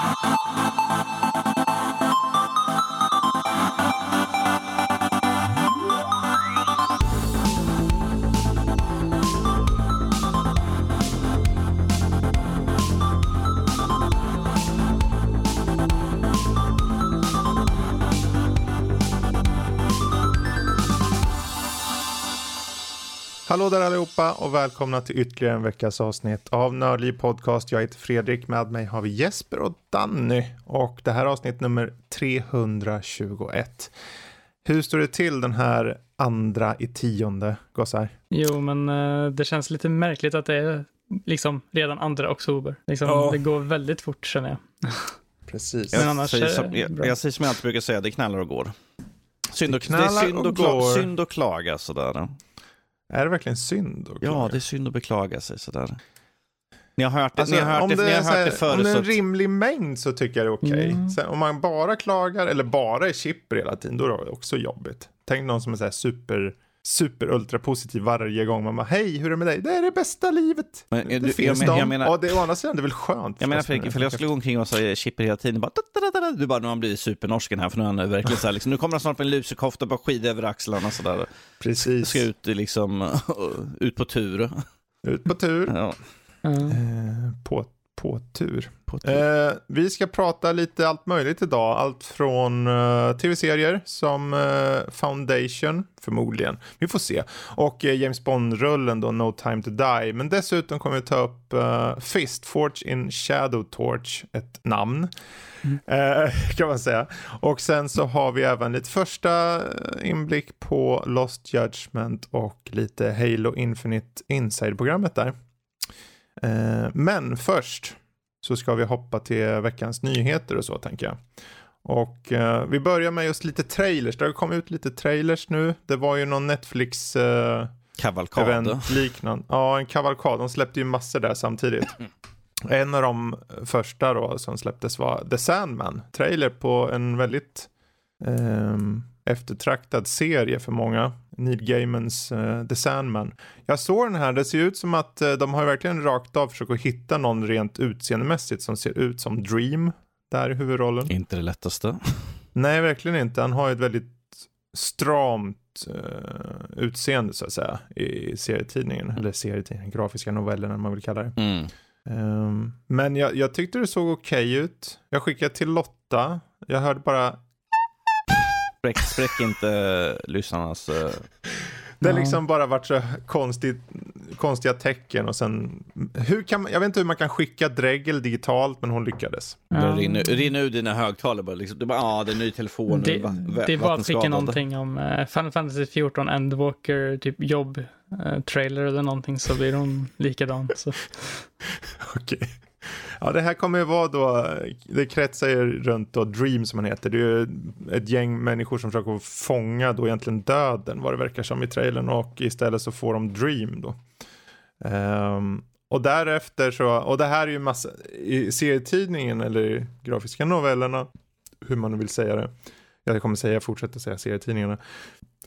Thank you. Hallå där allihopa och välkomna till ytterligare en veckas avsnitt av Nördliv Podcast. Jag heter Fredrik, med mig har vi Jesper och Danny och det här är avsnitt nummer 321. Hur står det till den här andra i tionde, gossar? Jo, men uh, det känns lite märkligt att det är liksom redan andra oktober. Liksom, oh. Det går väldigt fort känner jag. Precis. Men annars jag, säger som, jag, jag säger som jag alltid brukar säga, det knallar och går. Synd och, det, det är synd och, och, kla, synd och klaga sådär. Är det verkligen synd? Ja, det är synd att beklaga sig sådär. Ni har hört det, alltså, ni har hört det, det, ni har hört det förut. Om det är en rimlig mängd så tycker jag det är okej. Okay. Mm. Om man bara klagar eller bara är chipper hela tiden, då är det också jobbigt. Tänk någon som är så här super super ultra positiv varje gång man bara hej hur är det med dig? Det är det bästa livet. Men, det du, finns jag, men, jag menar, och det, å andra sidan det är väl skönt. Jag menar Fredrik, ifall jag skulle gå omkring och säga chipper hela tiden, bara, du bara nu har han blivit supernorsken här för nu är han verkligen så här, liksom, nu kommer han snart med en lusekofta och bara skida över axlarna sådär. Precis. Ska ut liksom, ut på tur. Ut på tur. Ja. Mm. Eh, på på tur. Eh, vi ska prata lite allt möjligt idag. Allt från eh, tv-serier som eh, Foundation, förmodligen. Vi får se. Och eh, James Bond-rullen då, No time to die. Men dessutom kommer vi ta upp uh, Fist, Forge in Shadow Torch, ett namn. Mm. Eh, kan man säga. Och sen så har vi även lite första inblick på Lost Judgment och lite Halo Infinite Inside-programmet där. Eh, men först så ska vi hoppa till veckans nyheter och så tänker jag. Och uh, vi börjar med just lite trailers. Det har kommit ut lite trailers nu. Det var ju någon Netflix uh, kavalkad. liknande. Ja, en kavalkad. De släppte ju massor där samtidigt. En av de första då som släpptes var The Sandman. Trailer på en väldigt um, eftertraktad serie för många. Neil Gaimans uh, The Sandman. Jag såg den här, det ser ut som att uh, de har verkligen rakt av försökt att hitta någon rent utseendemässigt som ser ut som Dream där i huvudrollen. Inte det lättaste. Nej, verkligen inte. Han har ett väldigt stramt uh, utseende så att säga i serietidningen, eller serietidningen, grafiska novellerna man vill kalla det. Mm. Um, men jag, jag, tyckte det såg okej okay ut. Jag skickade till Lotta. Jag hörde bara Spräck, spräck inte lyssnarnas... Uh... Det har liksom bara varit så konstigt, konstiga tecken och sen, hur kan man, jag vet inte hur man kan skicka dregel digitalt men hon lyckades. Ja. Det rinner, rinner ur dina högtalare bara, liksom, du bara, ja det är en ny telefon. Det, det var att skicka någonting om uh, Final Fantasy 14 Endwalker, typ jobb, uh, trailer eller någonting så blir hon likadan. Okej. Okay. Ja, det här kommer ju vara då, det kretsar ju runt då Dream som han heter. Det är ju ett gäng människor som försöker fånga då egentligen döden, vad det verkar som i trailern och istället så får de Dream då. Um, och därefter så, och det här är ju massa, i serietidningen eller i grafiska novellerna, hur man nu vill säga det. Jag kommer säga, fortsätta säga serietidningarna.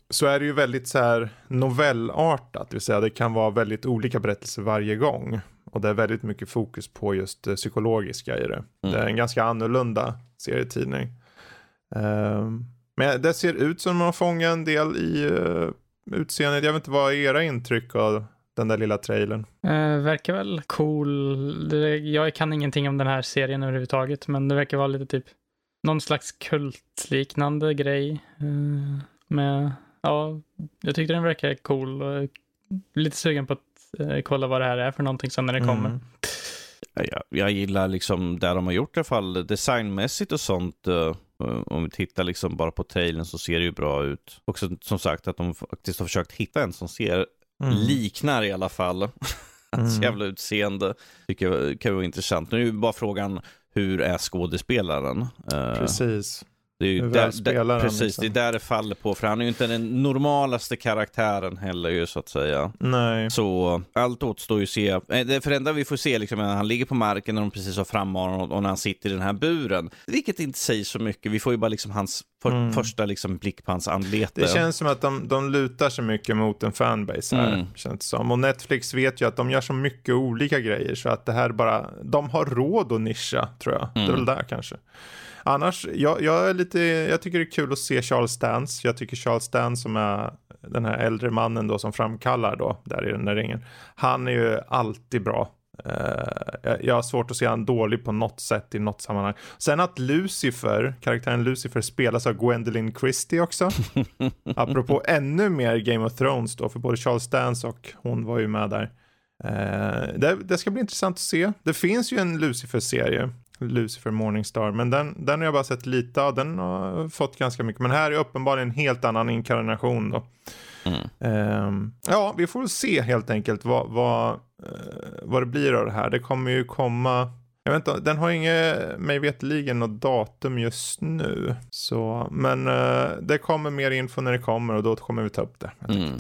Så är det ju väldigt så här novellartat, det vill säga det kan vara väldigt olika berättelser varje gång. Och det är väldigt mycket fokus på just det psykologiska i det. Mm. Det är en ganska annorlunda serietidning. Um, men det ser ut som att man fångat en del i uh, utseendet. Jag vet inte vad är era intryck av den där lilla trailern? Uh, verkar väl cool. Det, jag kan ingenting om den här serien överhuvudtaget, men det verkar vara lite typ någon slags kultliknande grej. Uh, med, ja, jag tyckte den verkar cool och lite sugen på att eh, kolla vad det här är för någonting sen när det kommer. Mm. Jag, jag gillar liksom det de har gjort i alla fall designmässigt och sånt. Uh, om vi tittar liksom bara på trailern så ser det ju bra ut. Och som sagt att de faktiskt har försökt hitta en som ser, mm. liknar i alla fall, hans mm. jävla utseende. Tycker jag kan vara intressant. Nu är ju bara frågan, hur är skådespelaren? Precis. Det är ju där, där, precis, liksom. det är där det faller på. För han är ju inte den normalaste karaktären heller ju så att säga. Nej. Så allt återstår ju att se. Eh, det enda vi får se liksom, när han ligger på marken när de precis har frammanat och när han sitter i den här buren. Vilket inte säger så mycket. Vi får ju bara liksom hans för, Mm. första liksom blick på hans anlete. Det känns som att de, de lutar sig mycket mot en fanbase här, Mm. känns som. Och Netflix vet ju att de gör så mycket olika grejer så att det här bara, de har råd att nischa tror jag. Det är Mm. väl där kanske. Annars, jag, jag är lite, jag tycker det är kul att se Charles Dance. Jag tycker Charles Dance som är den här äldre mannen då som framkallar då, där i den där ringen. Han är ju alltid bra. Eh, jag- har svårt att se han dålig på något sätt i något sammanhang. Sen att Lucifer, karaktären Lucifer spelas av Gwendolyn Christie också. Apropå ännu mer Game of Thrones då, för både Charles Dance och hon var ju med där. Eh, det, det ska bli intressant att se. Det finns ju en Lucifer-serie, Lucifer Morningstar, men den, den har jag bara sett lite av. Den har fått ganska mycket, men här är uppenbarligen en helt annan inkarnation då. Mm. Ehm, ja, vi får se helt enkelt vad, vad, eh, vad det blir av det här. Det kommer ju komma, jag vet inte, den har inget, mig vetligen något datum just nu. Så, men eh, det kommer mer info när det kommer och då kommer vi ta upp det. Mm.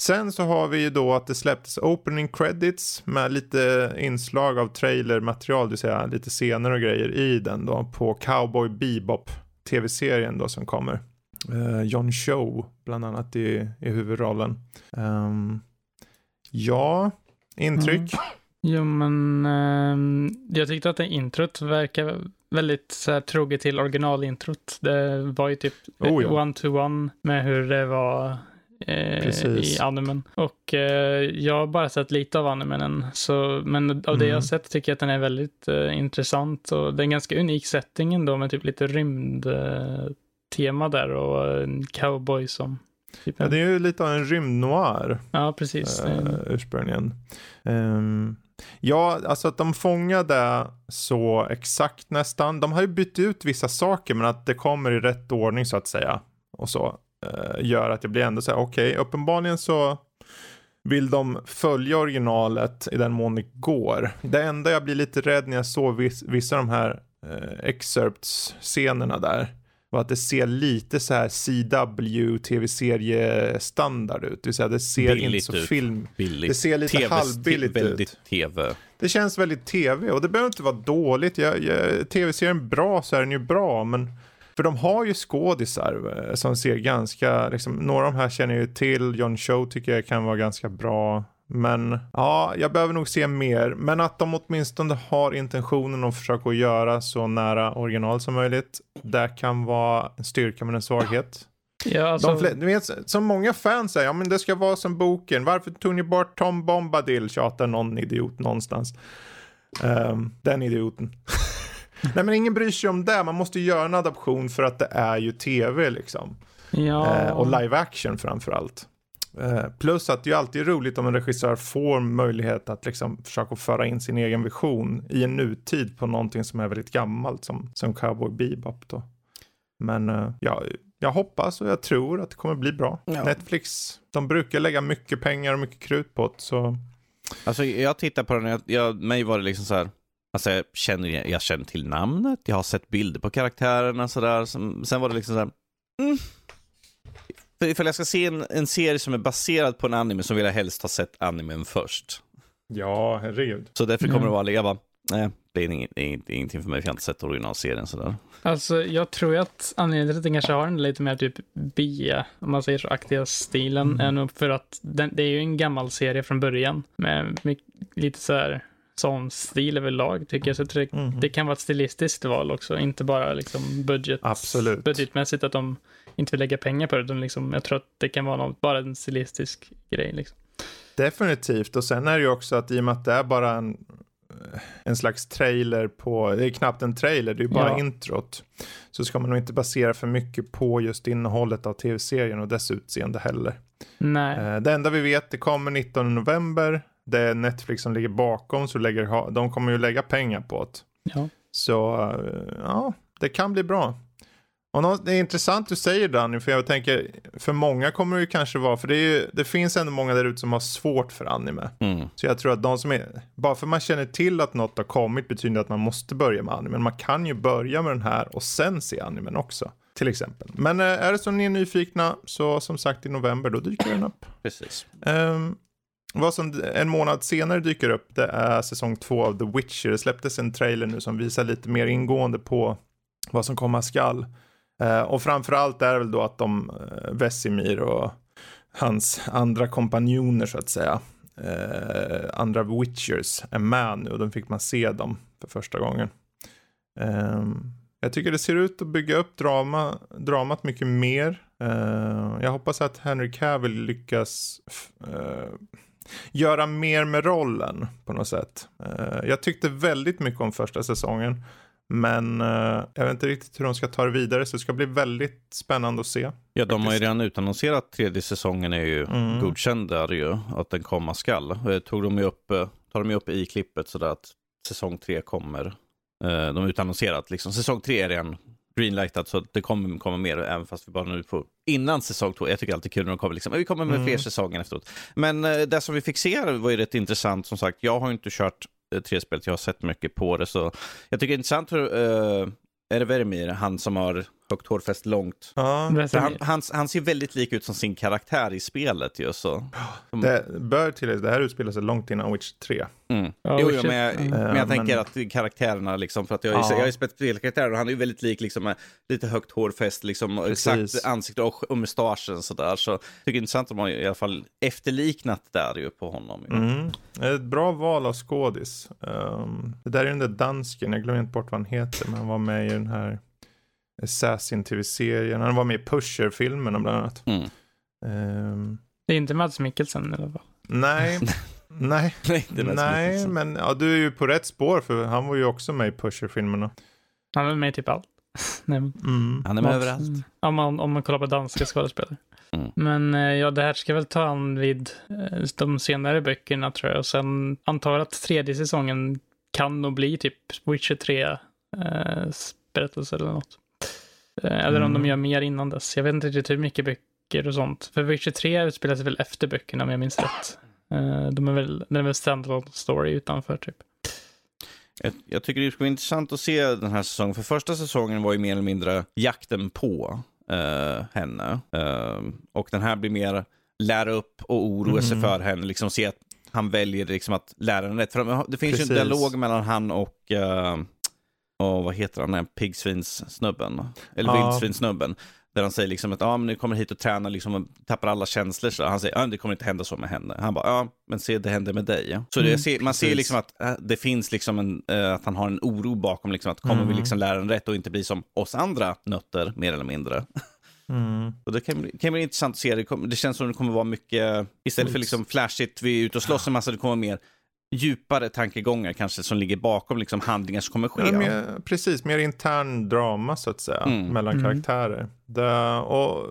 Sen så har vi ju då att det släpptes opening credits med lite inslag av trailermaterial, det vill säga lite scener och grejer i den då på Cowboy Bebop tv-serien då som kommer. Eh, John Cho bland annat i, i huvudrollen. Ehm, ja, intryck. Jo, men ehm, jag tyckte att det introt verkar väldigt så här, troget till originalintrot. Det var ju typ Oh, ja. one-to-one med hur det var eh, i animen. Och eh, jag har bara sett lite av animen än, så, men av det jag har Mm. sett tycker jag att den är väldigt eh, intressant och det är en ganska unik setting ändå med typ lite rymdtema eh, tema där och en cowboy som typ Ja, en, det är ju lite av en rymdnoir. ja, precis. uh, ursprungligen. Ehm, ja, alltså att de fångade så exakt nästan. De har ju bytt ut vissa saker men att det kommer i rätt ordning så att säga. Och så eh, gör att jag blir ändå så här, okej, uppenbarligen så vill de följa originalet i den mån det går. Det enda jag blir lite rädd när jag såg viss, vissa av de här eh, excerpts-scenerna där var att det ser lite så här CW tv-seriestandard ut. Det vill säga det ser Billigt inte så ut. film. Billigt. Det ser lite TV halvbilligt ut. tv. Det känns väldigt tv och det behöver inte vara dåligt. Jag, jag, tv-serien bra så är den ju bra men för de har ju skådisar eh, som ser ganska, liksom, några av de här känner jag ju till. John Cho tycker jag kan vara ganska bra. Men ja, jag behöver nog se mer. Men att de åtminstone har intentionen att försöka göra så nära original som möjligt. Det kan vara en styrka men en svaghet. ja, alltså, De du vet, som många fans säger, ja men det ska vara som boken. Varför tog ni bort Tom Bombadil? Tjatar någon idiot någonstans. Ehm, den idioten. Nej men ingen bryr sig om det. Man måste göra en adaption för att det är ju tv liksom. ja, Eh, och live action framförallt. Eh, plus att det är ju alltid roligt om en regissör får möjlighet att liksom försöka föra in sin egen vision i en nutid på någonting som är väldigt gammalt som, som Cowboy Bebop då. Men eh, ja, jag hoppas och jag tror att det kommer bli bra. Ja. Netflix, de brukar lägga mycket pengar och mycket krut på det så Alltså jag tittar på den, jag, jag, mig var det liksom så här, alltså jag känner, jag känner till namnet, jag har sett bilder på karaktärerna sådär, sen var det liksom så här, mm. För ifall jag ska se en, en serie som är baserad på en anime så vill jag helst ha sett animen först. ja, herregud. Så därför Mm. kommer det vara, jag bara, nej, det är, ing, det är ing- det är ingenting för mig, för jag har inte sett originalserien sådär. Alltså, jag tror att anledningen till att den kanske har en lite mer typ B, om man säger så, aktiga stilen, Mm. är nog för att den, det är ju en gammal serie från början med mycket, lite så här sån stil överlag tycker jag. Så det, Mhm. det kan vara ett stilistiskt val också, inte bara liksom budget, Absolut. budgetmässigt att de inte vill lägga pengar på det. utan Liksom, jag tror att det kan vara något, bara en stilistisk grej. Liksom. Definitivt, och sen är det ju också att i och med att det är bara en, en slags trailer på, det är knappt en trailer, det är ju bara Ja. introt. Så ska man nog inte basera för mycket på just innehållet av tv-serien och dess utseende heller. Nej, Eh, Det enda vi vet, det kommer 19 november, det är Netflix som ligger bakom, så lägger, ha- de kommer ju lägga pengar på det. ja. Så eh, ja, det kan bli bra. Och det är intressant du säger Danny, för jag tänker, för många kommer det ju kanske vara, för det, är ju, det finns ändå många där ute som har svårt för anime. Mm. Så jag tror att de som är, bara för man känner till att något har kommit betyder det att man måste börja med anime. Men man kan ju börja med den här och sen se animen också. Till exempel. Men eh, är det så ni är nyfikna så som sagt i november då dyker den upp. Precis. Ehm, vad som en månad senare dyker upp det är säsong två av The Witcher. Det släpptes en trailer nu som visar lite mer ingående på vad som komma skall. Eh, och framförallt är det väl då att de, Vesimir Vesemir och hans andra kompanjoner så att säga, eh, andra witchers är med nu och då fick man se dem för första gången. Eh, jag tycker det ser ut att bygga upp drama, dramat mycket mer. Eh, jag hoppas att Henry Cavill lyckas eh, göra mer med rollen på något sätt. Eh, jag tyckte väldigt mycket om första säsongen. Men uh, jag vet inte riktigt hur de ska ta det vidare så det ska bli väldigt spännande att se. Ja, de har ju redan utannonserat tredje säsongen är ju mm. godkänd där ju, att den komma skall. Tog de ju upp, eh, tar de ju upp i klippet sådär att säsong tre kommer. Uh, de har utannonserat liksom, säsong tre är redan greenlightat så det kommer komma mer, även fast vi bara nu får innan säsong två. Jag tycker alltid kul när de kommer, liksom, vi kommer med mm. fler säsonger efteråt. Men uh, det som vi fick se var ju rätt intressant, som sagt, jag har inte kört 3-spelet, jag har sett mycket på det. Så jag tycker det är intressant hur, uh, är det Veremir, han som har högt hårfäst långt? Ja. Han, han, han, ser väldigt lik ut som sin karaktär i spelet ju. Så. Det bör tilläggas, det här utspelar sig långt innan Witch 3. Mm. Oh, jo, jo, men jag, mm. men jag tänker att karaktärerna, liksom, för att jag, ja. jag har ju spelat spelkaraktärer och han är ju väldigt lik, liksom, med lite högt hårfäst, liksom, exakt ansikte och, och mustaschen sådär. Så jag tycker det är intressant att har i alla fall efterliknat där ju på honom. Mm. Ett bra val av skådis. Um, det där är den där dansken, jag glömmer inte bort vad han heter, men han var med i den här Assassin tv-serien. Han var med i Pusher-filmerna bland annat. Mm. Um, det är inte Mads Mikkelsen i alla fall. Nej, nej, nej, nej men ja, du är ju på rätt spår för han var ju också med i Pusher-filmerna. Han är med i typ allt. nej, mm. Han är med överallt. Om man, om man kollar på danska skådespelare. Mm. Men eh, ja, det här ska väl ta an vid eh, de senare böckerna tror jag. Och sen antar jag att tredje säsongen kan nog bli typ Witcher 3 eh, berättelse eller något. Eh, eller om de mm. gör mer innan dess. Jag vet inte riktigt hur mycket böcker och sånt. För Witcher 3 utspelar sig väl efter böckerna om jag minns rätt. Eh, de är väl, den är väl standalone story utanför typ. Jag, jag, tycker det skulle vara intressant att se den här säsongen. För första säsongen var ju mer eller mindre jakten på uh, henne. Uh, och den här blir mer lära upp och oroa mm. sig för henne. Liksom se att han väljer liksom att lära henne rätt. För det finns Precis. ju en dialog mellan han och uh, och vad heter han, den pilsvinssnubben, eller ja. vildsvinssnubben. Där han säger liksom att ja, men nu kommer hit och tränar liksom och tappar alla känslor. Så han säger ja, det kommer inte hända så med henne. Han bara ja, men se det händer med dig. Så mm, ser, man ser liksom att äh, det finns liksom en, äh, att han har en oro bakom liksom att kommer mm. vi liksom lära den rätt och inte bli som oss andra nötter mer eller mindre. Mm. Och det kan, kan bli intressant att se. Det, kom, det känns som det kommer vara mycket, istället för liksom flashigt, vi är ute och slåss en massa, det kommer mer djupare tankegångar kanske som ligger bakom liksom handlingar som kommer ske. Ja, mer, precis, mer intern drama så att säga mm. mellan mm. karaktärer. Det, och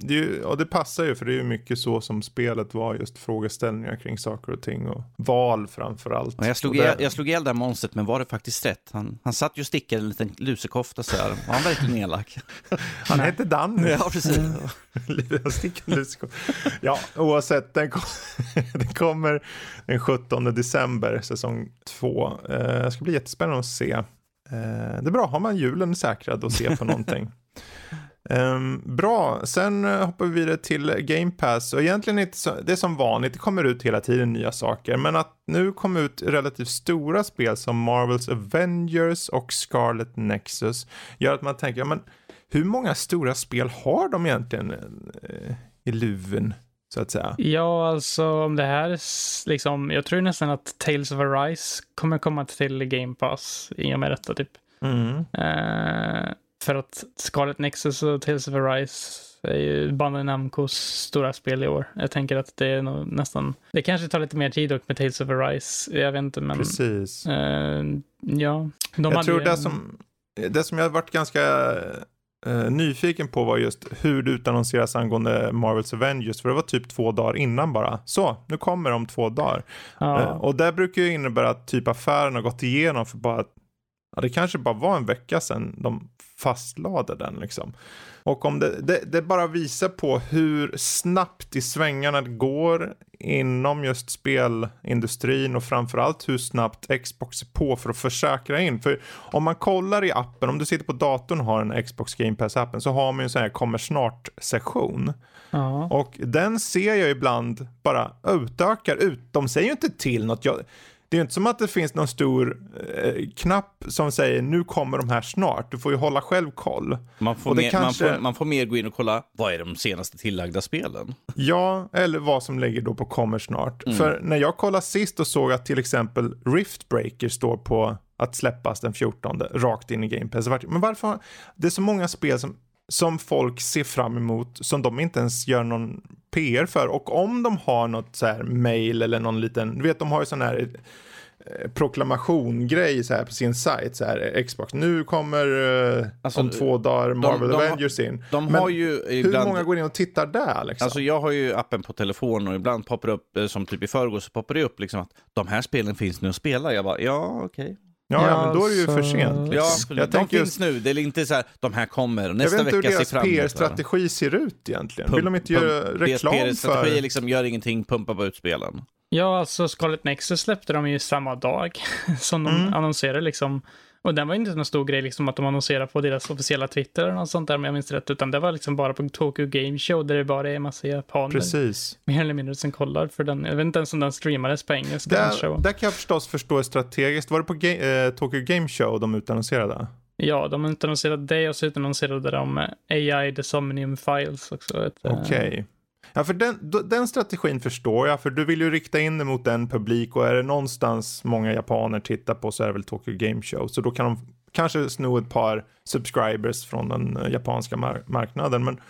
det, ju, och det passar ju för det är ju mycket så som spelet var just frågeställningar kring saker och ting och val framför allt. jag, slog ihjäl, jag slog ihjäl det här monstret men var det faktiskt rätt? Han, han satt ju och stickade en liten lusekofta så här. Var han verkligen elak? han hette Danny. Ja, precis. ja, oavsett, den, kom, den kommer den 17 december, säsong 2. Eh, det ska bli jättespännande att se. Eh, det är bra, har man julen säkrad och se på någonting. Um, bra, sen uh, hoppar vi vidare till Game Pass och egentligen är det, det är som vanligt, det kommer ut hela tiden nya saker, men att nu kommer ut relativt stora spel som Marvels Avengers och Scarlet Nexus gör att man tänker, ja, men hur många stora spel har de egentligen uh, i luven? Så att säga. Ja, alltså om det här liksom, jag tror nästan att Tales of Arise kommer komma till Game Pass i och med detta typ. Mm. Uh, för att Scarlet Nexus och Tales of Arise är ju Bandai Namcos stora spel i år. Jag tänker att det är nog nästan, det kanske tar lite mer tid dock med Tales of Arise, jag vet inte men. Precis. Uh, ja. De jag tror det som, det som jag har varit ganska uh, nyfiken på var just hur det utannonseras angående Marvels Avengers. För det var typ två dagar innan bara. Så, nu kommer de om två dagar. Ja. Uh, och det brukar ju innebära att typ affären har gått igenom för bara Ja, det kanske bara var en vecka sedan de fastlade den liksom. Och om det, det, det, bara visar på hur snabbt i svängarna det går inom just spelindustrin och framförallt hur snabbt Xbox är på för att försäkra in. För om man kollar i appen, om du sitter på datorn och har en Xbox Game Pass-appen så har man ju en sån här kommer snart-sektion. Ja. Och den ser jag ibland bara utökar ut. De säger ju inte till något. Jag, det är inte som att det finns någon stor eh, knapp som säger nu kommer de här snart. Du får ju hålla själv koll. Man får, mer, kanske... man, får, man får mer gå in och kolla, vad är de senaste tillagda spelen? Ja, eller vad som ligger då på kommer snart. Mm. För när jag kollade sist och såg att till exempel Riftbreaker står på att släppas den 14, rakt in i Game Pass. Men varför? Det är så många spel som som folk ser fram emot som de inte ens gör någon PR för. Och om de har något så här mail eller någon liten, du vet de har ju sån här eh, proklamation-grej så här på sin sajt, så här Xbox, nu kommer uh, alltså, om två dagar Marvel de, de, Avengers in. De Men har ju ibland, hur många går in och tittar där liksom? Alltså jag har ju appen på telefon och ibland poppar det upp, eh, som typ i förrgår så poppar det upp liksom att de här spelen finns nu att spela. Jag bara, ja okej. Okay. Ja, ja, men då är det ju för sent. Liksom. Ja, jag de finns just... nu. Det är inte så här, de här kommer och nästa vecka ser fram. Jag vet inte hur deras PR-strategi ser ut egentligen. Vill de inte pump, göra reklam för... Deras PR-strategi liksom, gör ingenting, pumpa på ut spelen. Ja, alltså Scarlet Nexus släppte de ju samma dag som de mm. annonserade liksom och den var inte någon stor grej liksom att de annonserade på deras officiella Twitter eller något sånt där om jag minns rätt. Utan det var liksom bara på Tokyo Game Show där det bara är en massa japaner. Precis. Mer eller mindre som kollar för den. Jag vet inte ens om den streamades på engelska. Där, där kan jag förstås förstå strategiskt. Var det på Ga eh, Tokyo Game Show de utannonserade? Ja, de utannonserade det och så utannonserade de AI The Somnium Files också. Eh, Okej. Okay. Ja, för den, den strategin förstår jag, för du vill ju rikta in dig mot en publik och är det någonstans många japaner tittar på så är det väl Tokyo Game Show. Så då kan de kanske sno ett par subscribers från den eh, japanska mar marknaden. Men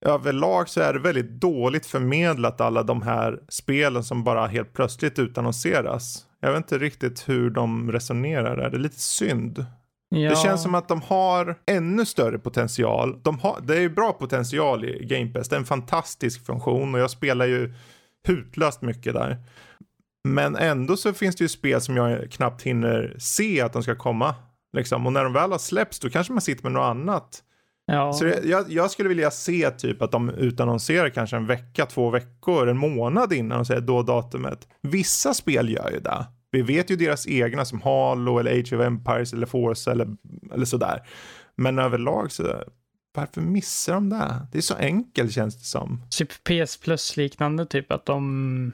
överlag så är det väldigt dåligt förmedlat alla de här spelen som bara helt plötsligt utannonseras. Jag vet inte riktigt hur de resonerar där, det är lite synd. Ja. Det känns som att de har ännu större potential. De har, det är ju bra potential i Game Pass. Det är en fantastisk funktion och jag spelar ju hutlöst mycket där. Men ändå så finns det ju spel som jag knappt hinner se att de ska komma. Liksom. Och när de väl har släppts då kanske man sitter med något annat. Ja. Så det, jag, jag, skulle vilja se typ att de utannonserar kanske en vecka, två veckor, en månad innan och säger då datumet. Vissa spel gör ju det. Vi vet ju deras egna som Halo eller Age of Empires eller Force eller, eller sådär. Men överlag så, varför missar de det? Det är så enkelt känns det som. Typ PS Plus liknande, typ att de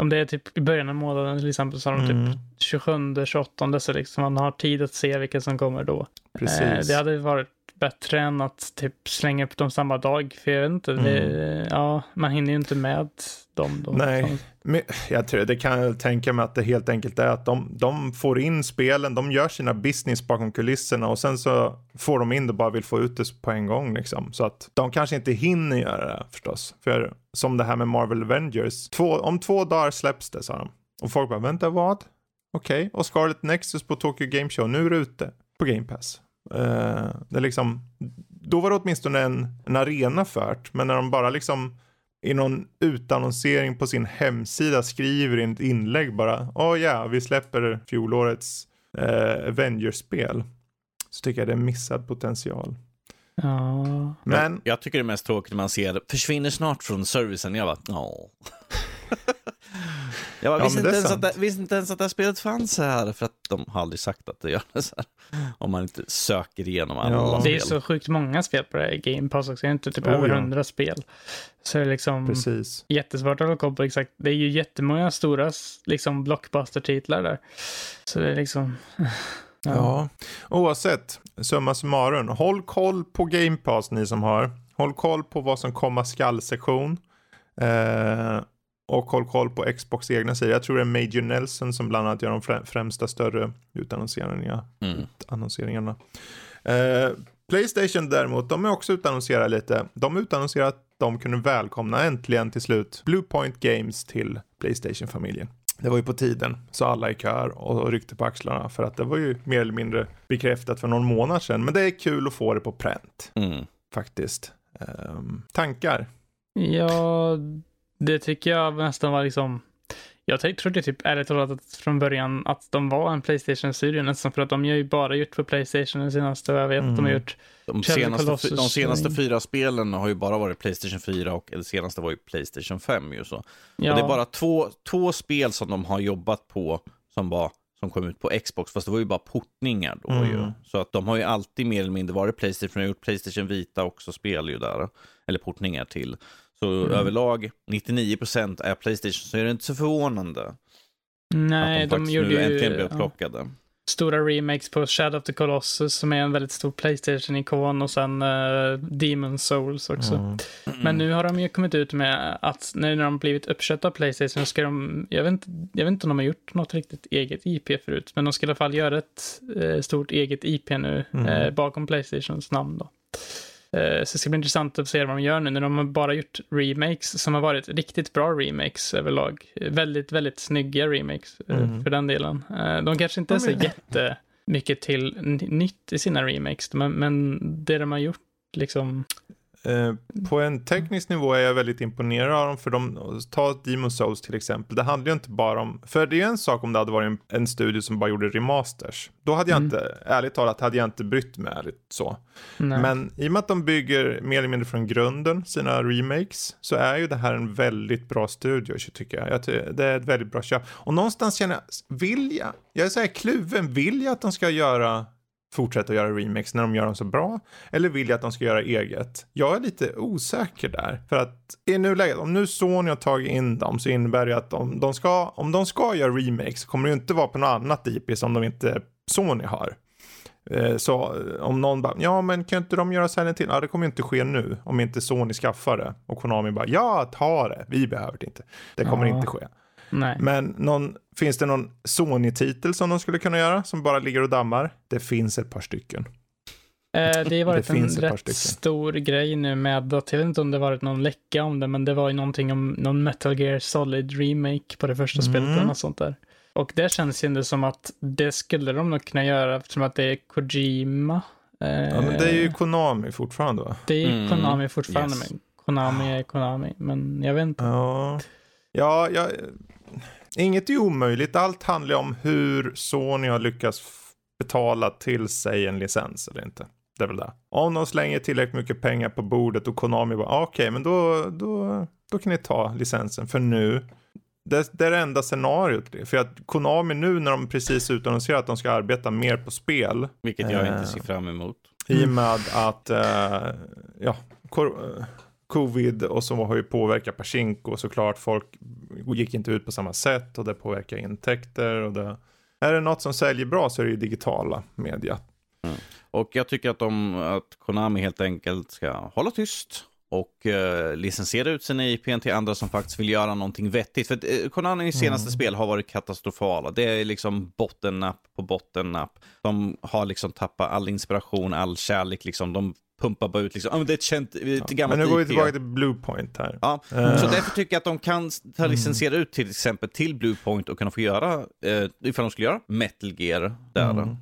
om det är typ i början av månaden till exempel så har de typ mm. typ 27, 28 så liksom man har tid att se vilka som kommer då. Precis. Eh, det hade varit bättre än att typ slänga upp dem samma dag. För jag vet inte, mm. det, ja, man hinner ju inte med dem då. Nej, men jag tror det kan jag tänka mig att det helt enkelt är att de, de får in spelen, de gör sina business bakom kulisserna och sen så får de in det och bara vill få ut det på en gång liksom. Så att de kanske inte hinner göra det förstås. För som det här med Marvel Avengers, två, om två dagar släpps det sa de. Och folk bara, vänta vad? Okej, okay. och Scarlet Nexus på Tokyo Game Show, nu är det ute på Game Pass. Uh, det liksom, då var det åtminstone en, en arena fört, men när de bara liksom i någon utannonsering på sin hemsida skriver i ett inlägg bara, åh oh, ja, vi släpper fjolårets uh, Avengers-spel. Så tycker jag det är missad potential. Ja. Men jag tycker det är mest tråkigt när man ser försvinner snart från servicen. Jag bara, ja. Jag bara, ja, visste, inte ens att det, visste inte ens att det här spelet fanns här, för att de har aldrig sagt att det gör det så här. Om man inte söker igenom alla ja. spel. Det är så sjukt många spel på det här Game Pass också, det är inte typ oh, över hundra ja. spel. Så det är liksom Precis. jättesvårt att kolla på exakt. Det är ju jättemånga stora liksom blockbuster-titlar där. Så det är liksom... Ja. ja, oavsett, summa summarum, håll koll på Game Pass ni som har. Håll koll på vad som komma skall-sektion. Eh, och håll koll på Xbox egna sidor. Jag tror det är Major Nelson som bland annat gör de främsta större utannonseringarna. Mm. utannonseringarna. Eh, Playstation däremot, de är också utannonserade lite. De utannonserade att de kunde välkomna äntligen till slut Bluepoint Games till Playstation-familjen. Det var ju på tiden, så alla i kör och ryckte på axlarna för att det var ju mer eller mindre bekräftat för någon månad sedan. Men det är kul att få det på pränt, mm. faktiskt. Um, tankar? Ja, det tycker jag nästan var liksom... Jag trodde typ ärligt talat från början att de var en Playstation-studio nästan för att de har ju bara gjort för Playstation den senaste och jag vet mm. att de har mm. gjort de senaste, de senaste fyra spelen har ju bara varit Playstation 4 och det senaste var ju Playstation 5 ju så. Ja. Och det är bara två, två spel som de har jobbat på som var som kom ut på Xbox, fast det var ju bara portningar då mm. ju. Så att de har ju alltid mer eller mindre varit Playstation, de har gjort Playstation Vita också spel ju där, eller portningar till. Så mm. överlag 99% är Playstation, så är det inte så förvånande Nej, att de, de, gjorde nu ju äntligen blev ja, plockade. stora remakes på Shadow of the Colossus som är en väldigt stor Playstation-ikon och sen uh, Demon Souls också. Mm. Men nu har de ju kommit ut med att nu när de blivit uppköpta av Playstation ska de, jag vet, inte, jag vet inte om de har gjort något riktigt eget IP förut, men de ska i alla fall göra ett eh, stort eget IP nu Mm. eh, bakom Playstations namn då. Eh, så det ska bli intressant att se vad de gör nu när de har bara gjort remakes som har varit riktigt bra remakes överlag. Väldigt, väldigt snygga remakes eh, Mm. för den delen. Eh, de kanske inte är så jättemycket till nytt i sina remakes, men, men det de har gjort liksom på en teknisk nivå är jag väldigt imponerad av dem för de, ta Demon Souls till exempel. Det handlar ju inte bara om, för det är en sak om det hade varit en, en studio som bara gjorde remasters. Då hade jag Mm. inte, ärligt talat, hade jag inte brytt mig ärligt så. nej. Men i och med att de bygger mer eller mindre från grunden sina remakes så är ju det här en väldigt bra studio tycker jag. jag ty- det är ett väldigt bra köp. Och någonstans känner jag, vill jag, jag är så här kluven, vill jag att de ska göra fortsätta göra remakes när de gör dem så bra? Eller vill jag att de ska göra eget? Jag är lite osäker där. För att i nuläget, om nu Sony har tagit in dem så innebär det att om de ska, om de ska göra remakes så kommer det ju inte vara på något annat IP som de inte Sony har. Eh, Så eh, om någon bara, ja men kan inte de göra Silent Hill? Ja det kommer ju inte ske nu om inte Sony skaffar det. Och Konami bara, ja ta det, vi behöver det inte. Det kommer Ja. inte ske. Nej. Men någon, finns det någon Sony-titel som de skulle kunna göra som bara ligger och dammar? Det finns ett par stycken. Eh, det har varit Det en rätt stor grej nu med att, jag vet inte om det varit någon läcka om det, men det var ju någonting om någon Metal Gear Solid remake på det första Mm. spelet eller något sånt där. Och det känns ju ändå som att det skulle de nog kunna göra eftersom att det är Kojima. Eh, Ja, men det är ju Konami fortfarande va? det är ju Mm, Konami fortfarande, yes. men Konami är Konami. Men jag vet inte. Ja, ja, ja inget är omöjligt. Allt handlar om hur Sony har lyckats betala till sig en licens eller inte. Det är väl det. Om de slänger tillräckligt mycket pengar på bordet och Konami bara, "Ah, okej, men då, då, då kan ni ta licensen för nu. Det, det är det enda scenariot. För att Konami nu när de precis utannonserar att de ska arbeta mer på spel. Vilket jag Eh. inte ser fram emot. I och med att, eh, ja, covid och så har ju påverkat Pachinko såklart. Folk gick inte ut på samma sätt och det påverkar intäkter och det. Är det något som säljer bra så är det ju digitala media. Och jag tycker att, de, att Konami helt enkelt ska hålla tyst och eh, licensiera ut sina IPn till andra som faktiskt vill göra någonting vettigt. För eh, Konamis senaste spel har varit katastrofala. Det är liksom bottennapp på bottennapp. De har liksom tappat all inspiration, all kärlek. Liksom. De pumpar bara ut liksom, ah, men det är ett känt, ett Men gammalt nu går vi tillbaka till Bluepoint här. Ja, Eh. så därför tycker jag att de kan ta licensiera ut till exempel till Bluepoint och kunna få göra, eh, ifall de skulle göra Metal Gear där. Mm.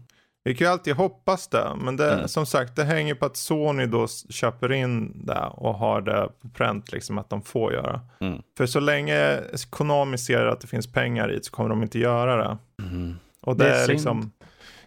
Vi kan ju alltid hoppas det, men det, Mm. som sagt, det hänger på att Sony då köper in det och har det på pränt, liksom att de får göra. Mm. För så länge Konami ser att det finns pengar i det så kommer de inte göra det. Mm. Och det, Det är är synd. liksom,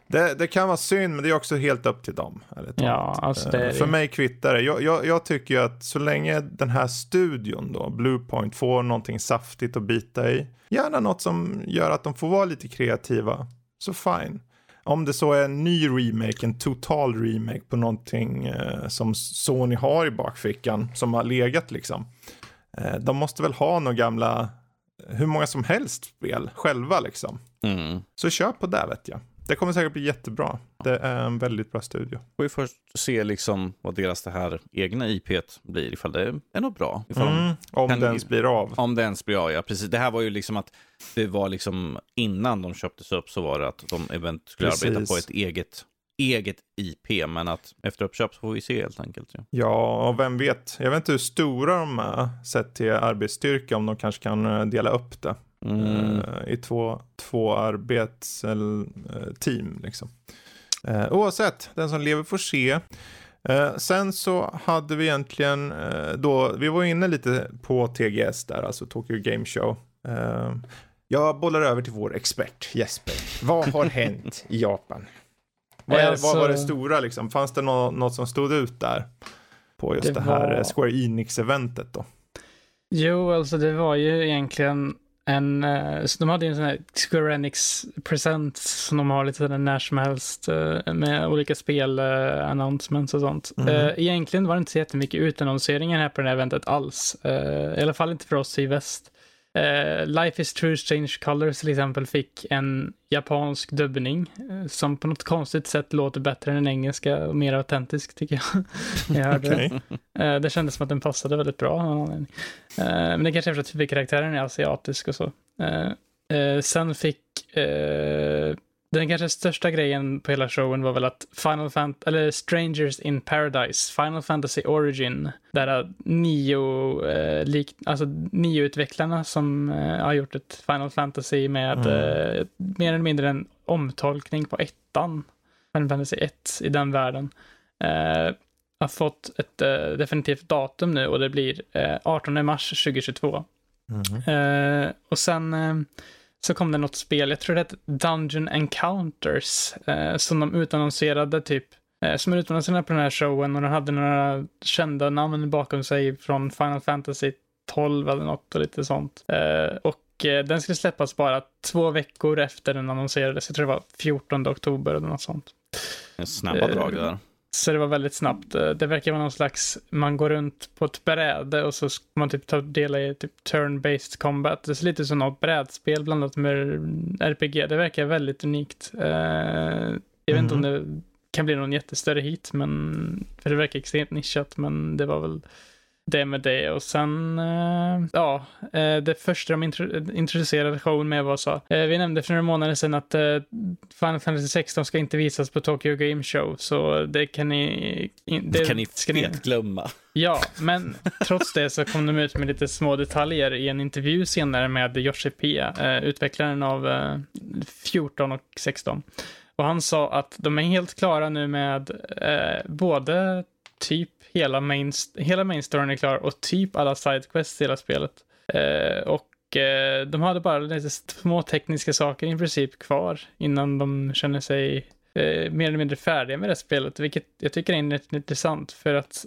det, det kan vara synd, men det är också helt upp till dem. Ja, alltså det Eh, För det. mig kvittar det. Jag, jag, jag tycker ju att så länge den här studion då, Bluepoint, får någonting saftigt att bita i, gärna något som gör att de får vara lite kreativa, så fine. Om det så är en ny remake, en total remake på någonting eh, som Sony har i bakfickan, som har legat liksom. Eh, de måste väl ha några gamla, hur många som helst spel själva liksom. Mm. Så kör på det vet jag. Det kommer säkert bli jättebra. Det är en väldigt bra studio. Får vi först se liksom vad deras det här egna IP blir, ifall det är något bra. Mm, om kan- det ens blir av. om det ens blir av, ja. Precis. Det här var ju liksom att det var liksom innan de köptes upp så var det att de eventuellt skulle Precis. arbeta på ett eget, eget IP, men att efter uppköp så får vi se helt enkelt. Ja. Ja, och vem vet. Jag vet inte hur stora de är sett till arbetsstyrka, om de kanske kan eh, dela upp det Mm. eh, i två, två arbetsteam. Liksom. Eh, oavsett, den som lever får se. Eh, sen så hade vi egentligen då, vi var inne lite på TGS där, alltså Tokyo Game Show. Jag bollar över till vår expert Jesper. Vad har hänt i Japan? Vad, är, Alltså- vad var det stora liksom? Fanns det nå- något som stod ut där? På just det, Det här var- Square Enix-eventet då? Jo, alltså det var ju egentligen en, eh, så de hade ju en sån här Square Enix present som de har lite sådär när som helst eh, med olika spel, announcements och sånt. Eh, egentligen var det inte så jättemycket utannonseringar här på det här eventet alls. I alla fall inte för oss i väst. Eh, Life is true strange colors till exempel fick en japansk dubbning eh, som på något konstigt sätt låter bättre än den engelska och mer autentisk tycker jag. jag hörde. Okej. Eh, det kändes som att den passade väldigt bra. men det kanske är för att huvudkaraktären är asiatisk och så. Sen fick den kanske största grejen på hela showen var väl att Final Fant eller Strangers in Paradise, Final Fantasy Origin, där nio, eh, lik, alltså nio utvecklarna som eh, har gjort ett Final Fantasy med Mm. eh, mer eller mindre en omtolkning på ettan, Final Fantasy 1 i den världen, eh, har fått ett eh, definitivt datum nu och det blir eh, 18 mars 2022. Mhm. Eh, och sen eh, så kom det något spel, jag tror det hette Dungeon Encounters, eh, som de utannonserade typ, eh, som utannonserade på den här showen och den hade några kända namn bakom sig från Final Fantasy 12 eller något och lite sånt. Eh, och eh, den skulle släppas bara två veckor efter den annonserades, jag tror det var 14 oktober eller något sånt. Snabba Eh, drag där. Så det var väldigt snabbt. Eh, Det verkar vara någon slags, man går runt på ett bräde och så ska man typ ta del i typ turn-based combat. Det ser lite som något brädspel blandat med RPG. Det verkar väldigt unikt. Eh, Jag vet inte om det kan bli någon jättestörre hit, men för det verkar extremt nischat, men det var väl det med det och sen, eh, ja, eh, det första de intro- introducerade showen med var så, eh, vi nämnde för några månader sedan att eh, Final Fantasy 16 ska inte visas på Tokyo Game Show, så det kan ni... in- Det kan ni fet glömma. Ja, men trots det så kom de ut med lite små detaljer i en intervju senare med Yoshi P, utvecklaren av eh, 14 och 16. Och han sa att de är helt klara nu med eh, både typ hela main, hela main storyn är klar och typ alla sidequests i hela spelet. Eh, och eh, de hade bara lite små tekniska saker i princip kvar innan de känner sig eh, mer eller mindre färdiga med det spelet, vilket jag tycker är intressant för att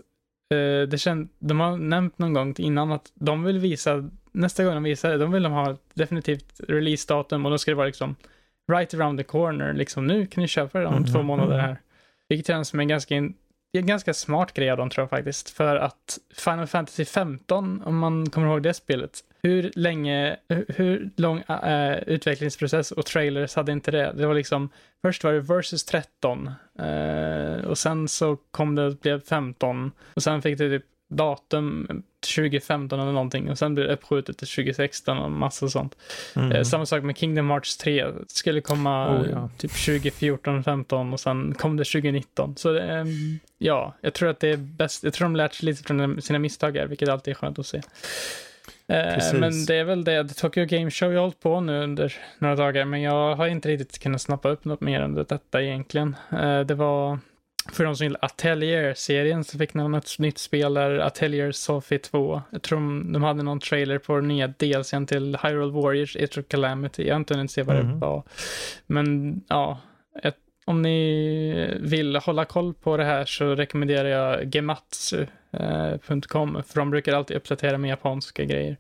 eh, det känd, de har nämnt någon gång innan att de vill visa, nästa gång de visar det, de vill de ha ett definitivt releasedatum och då ska det vara liksom right around the corner, liksom nu kan ni köpa det om Mhm, två månader mhm. här. Vilket känns som en ganska, in, det är en ganska smart grej av dem tror jag faktiskt, för att Final Fantasy 15, om man kommer ihåg det spelet, hur länge, hur, lång äh, utvecklingsprocess och trailers hade inte det? Det var liksom, först var det versus 13 äh, eh, och sen så kom det och blev 15 och sen fick det typ datum 2015 eller någonting och sen blev det uppskjutet till 2016 och massa sånt. Mm. Eh, samma sak med Kingdom Hearts 3. Skulle komma Oh, ja. typ 2014, 15 och sen kom det 2019. Så det, ehm, ja, jag tror att det är bäst. Jag tror de lärt sig lite från sina misstag här, vilket alltid är skönt att se. Eh, men det är väl det. The Tokyo Game Show jag har hållit på nu under några dagar, men jag har inte riktigt kunnat snappa upp något mer än detta egentligen. Eh, det var för de som gillar Atelier-serien så fick de ett nytt spel där, Atelier Sophie 2. Jag tror de, de hade någon trailer på den nya DLCn till Hyrule Warriors, Age of Calamity. Jag har inte hunnit se vad det Mhm. var. Men ja, ett, om ni vill hålla koll på det här så rekommenderar jag gematsu.com för de brukar alltid uppdatera med japanska grejer.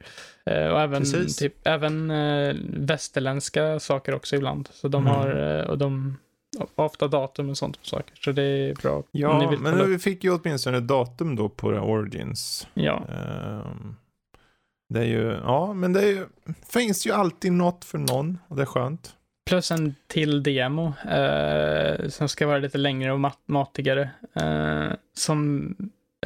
Eh, och även, Precis. typ, även eh, västerländska saker också ibland. Så de Mm. har, eh, och de ofta datum och sånt på saker. Så det är bra. Ja, men vi fick ju åtminstone datum då på det Origins. Ja, Ehm, det är ju, ja, men det är ju, finns ju alltid något för någon och det är skönt. plus en till demo eh, som ska vara lite längre och mat- matigare. Eh, som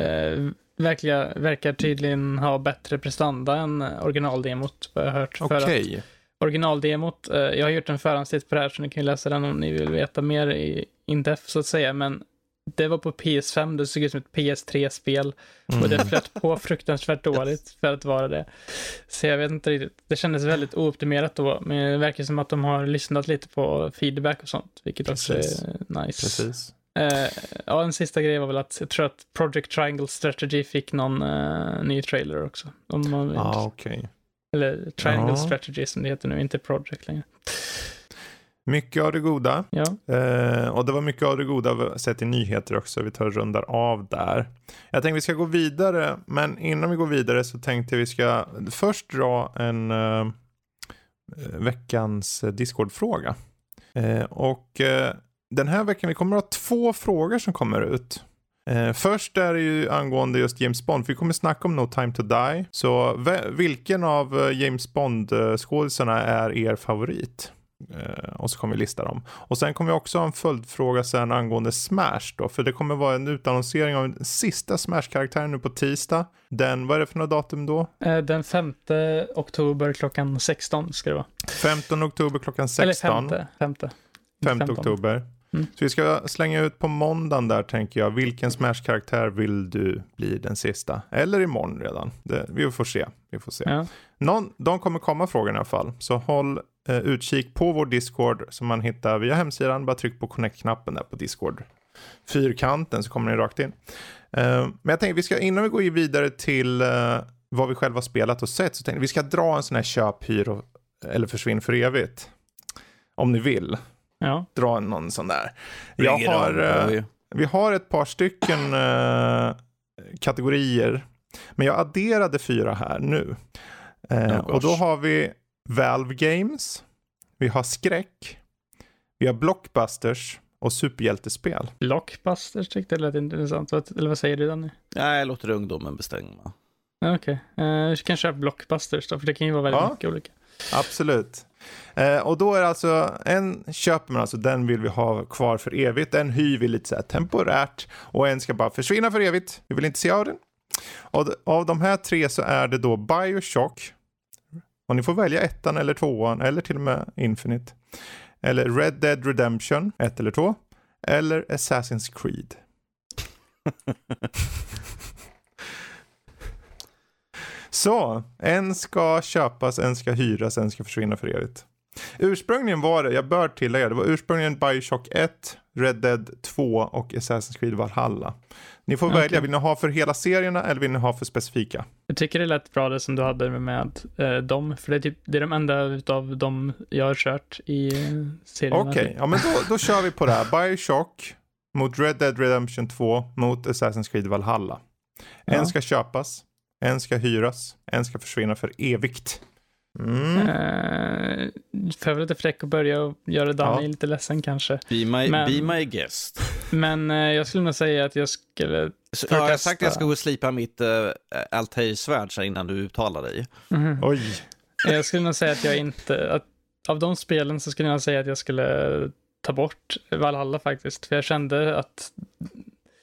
eh, verkliga, verkar tydligen ha bättre prestanda än originaldemot, vad jag har hört. Okej. Originaldemot, eh, jag har gjort en förhandstitt på det här så ni kan läsa den om ni vill veta mer i in-depth så att säga, men det var på PS5, det såg ut som ett PS3-spel och det Mm. flöt på fruktansvärt dåligt för att vara det. Så jag vet inte riktigt, det kändes väldigt ooptimerat då, men det verkar som att de har lyssnat lite på feedback och sånt, vilket också Precis. är nice. Precis. Eh, ja, en sista grej var väl att jag tror att Project Triangle Strategy fick någon eh, ny trailer också. Om man. Ja, okej. Eller Triangle Ja. Strategy som det heter nu, inte Project längre. Mycket av det goda. Ja, Eh, och det var mycket av det goda sett i nyheter också. Vi tar och rundar av där. Jag tänkte vi ska gå vidare, men innan vi går vidare så tänkte vi ska först dra en eh, veckans Discord-fråga. Eh, och eh, den här veckan, vi kommer att ha två frågor som kommer ut. Eh, först är det ju angående just James Bond, för vi kommer snacka om No Time To Die. Så vilken av eh, James Bond-skådisarna är er favorit? Eh, och så kommer vi lista dem. Och sen kommer vi också ha en följdfråga sen angående Smash då, för det kommer vara en utannonsering av den sista Smash-karaktären nu på tisdag. Den, vad är det för något datum då? Eh, den 5 oktober klockan 16 ska det vara. 15 oktober klockan 16. Eller 5. 5. 5 oktober. Mm. Så vi ska slänga ut på måndagen där tänker jag. Vilken Smash-karaktär vill du bli den sista? Eller imorgon redan. Det, vi får se. Vi får se. Ja. Någon, de kommer komma frågor i alla fall. Så håll eh, utkik på vår Discord som man hittar via hemsidan. Bara tryck på connect-knappen där på Discord. Fyrkanten så kommer ni rakt in. Eh, men jag tänkte vi ska innan vi går vidare till eh, vad vi själva spelat och sett så tänkte vi ska dra en sån här köp, hyr och, eller försvinn för evigt. Om ni vill. Ja. Dra någon sån där. Jag har, uh, vi har ett par stycken uh, kategorier. Men jag adderade fyra här nu. Uh, oh, och då har vi Valve Games. Vi har skräck. Vi har blockbusters och superhjältespel. Blockbusters tyckte jag lät intressant. Eller vad säger du Danny? Nej, jag låter ungdomen bestämma. Okej, okay. uh, vi kan köra blockbusters då, för det kan ju vara väldigt ja, mycket olika. Absolut. Eh, och då är alltså, en köper man alltså, den vill vi ha kvar för evigt. En hyr vi lite så här temporärt och en ska bara försvinna för evigt. Vi vill inte se av den. Och av de här tre så är det då Bioshock. Och ni får välja ettan eller tvåan eller till och med Infinite. Eller Red Dead Redemption, ett eller två. Eller Assassin's Creed. Så, en ska köpas, en ska hyras, en ska försvinna för evigt. Ursprungligen var det, jag bör tillägga, det var ursprungligen Bioshock 1, Red Dead 2 och Assassin's Creed Valhalla. Ni får okay. välja, vill ni ha för hela serierna eller vill ni ha för specifika? Jag tycker det lät bra det som du hade med eh, dem, för det är, typ, det är de enda av dem jag har kört i serierna. Okej, okay. ja men då, då kör vi på det här. Bioshock mot Red Dead Redemption 2 mot Assassin's Creed Valhalla. En ja. ska köpas, en ska hyras, en ska försvinna för evigt. Mm. Uh, för lite fräck att börja och göra Danny ja. lite ledsen kanske. Be my, men, be my guest. Men uh, jag skulle nog säga att jag skulle så, Har jag sagt att jag ska gå och slipa mitt uh, Altair-svärd innan du uttalar dig? Mm. Oj. Jag skulle nog säga att jag inte, att av de spelen så skulle jag säga att jag skulle ta bort Valhalla faktiskt. För jag kände att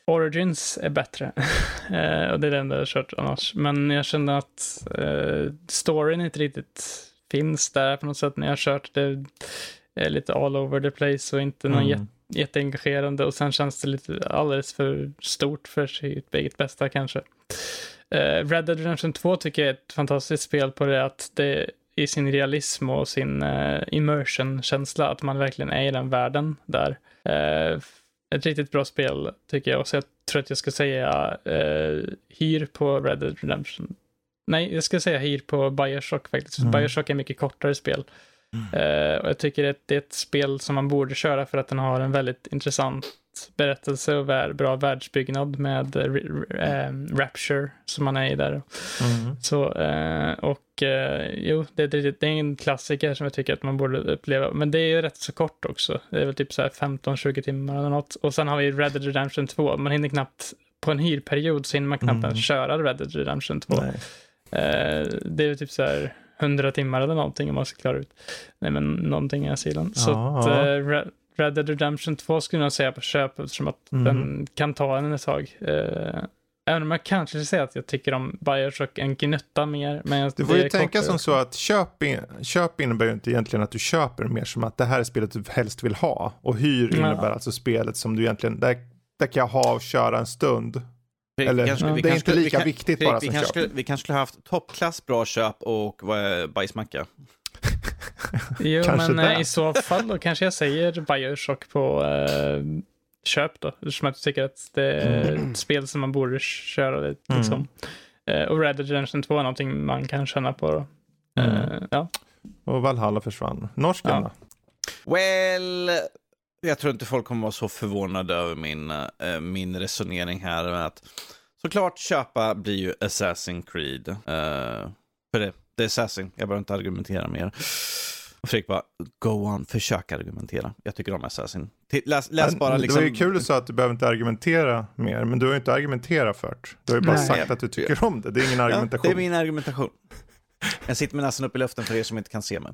Origins är bättre. eh, och det är det enda jag har kört annars. Men jag kände att eh, storyn inte riktigt finns där på något sätt när jag har kört. Det är lite all over the place och inte någon mm. jätteengagerande. Och sen känns det lite alldeles för stort för sitt eget bästa kanske. Eh, Red Dead Redemption 2 tycker jag är ett fantastiskt spel på det att det i sin realism och sin uh, immersion-känsla, att man verkligen är i den världen där. Uh, ett riktigt bra spel tycker jag. Så jag tror att jag ska säga uh, hyr på Red Dead Redemption. Nej, jag ska säga hyr på Bioshock faktiskt. Mm. Bioshock är mycket kortare spel. Mm. Uh, och jag tycker att det är ett spel som man borde köra för att den har en väldigt intressant berättelse och vär, bra världsbyggnad med äh, Rapture som man är i där. Mm. Så, äh, och äh, jo, det, det, det, är en klassiker som jag tycker att man borde uppleva. Men det är ju rätt så kort också. Det är väl typ så här 15-20 timmar eller något. Och sen har vi Red Dead Redemption 2. Man hinner knappt, på en hyrperiod så hinner man knappt mm. köra Red Dead Redemption 2. det är typ så här 100 timmar eller någonting om man ska klara ut. Nej men någonting i den stilen. Så att, Red Dead Redemption 2 skulle jag säga på köp eftersom att mm. den kan ta en ett tag. Uh, även om jag kanske skulle säga att jag tycker om Bioshock en gnutta mer. Men du får ju tänka som så att köp, in, köp innebär ju inte egentligen att du köper mer som att det här är spelet du helst vill ha. Och hyr innebär ja. alltså spelet som du egentligen, där, där kan jag ha och köra en stund. Eller, kanske, ja. det är inte lika kan, viktigt bara vi som kanske, köp. Vi kanske skulle haft toppklass bra köp och bajsmacka. jo, men det. Eh, i så fall då kanske jag säger Bioshock på uh, köp då. Eftersom jag tycker att det är mm. ett spel som man borde köra. Det, liksom. Mm. Uh, och Red Dead Redemption 2 är någonting man kan känna på. Då. Mm. ja. Och Valhalla försvann. Norsken ja. då? Well, jag tror inte folk kommer vara så förvånade över min, min resonering här. Att såklart köpa blir ju Assassin's Creed. Uh, för det det är Assassin, jag behöver inte argumentera mer. Och Fredrik bara, go on, försök argumentera. Jag tycker om Assassin. Läs, läs bara Det liksom. var ju kul att du sa att du behöver inte argumentera mer, men du har ju inte argumenterat för det. Du har ju bara Nej. sagt att du tycker om det. Det är ingen Ja, argumentation. det är min argumentation. Jag sitter med näsan upp i luften för er som inte kan se mig.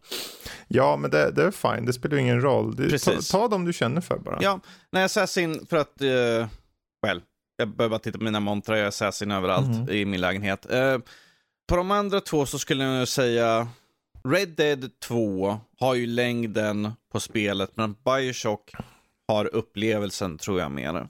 Ja, men det, det är fine. Det spelar ju ingen roll. Det, ta, ta dem du känner för bara. Ja, nej, Assassin för att, uh, well, jag behöver bara titta på mina montrar, jag är Assassin överallt Mhm. i min lägenhet. Eh, på de andra två så skulle jag säga Red Dead 2 har ju längden på spelet, men Bioshock har upplevelsen tror jag mer.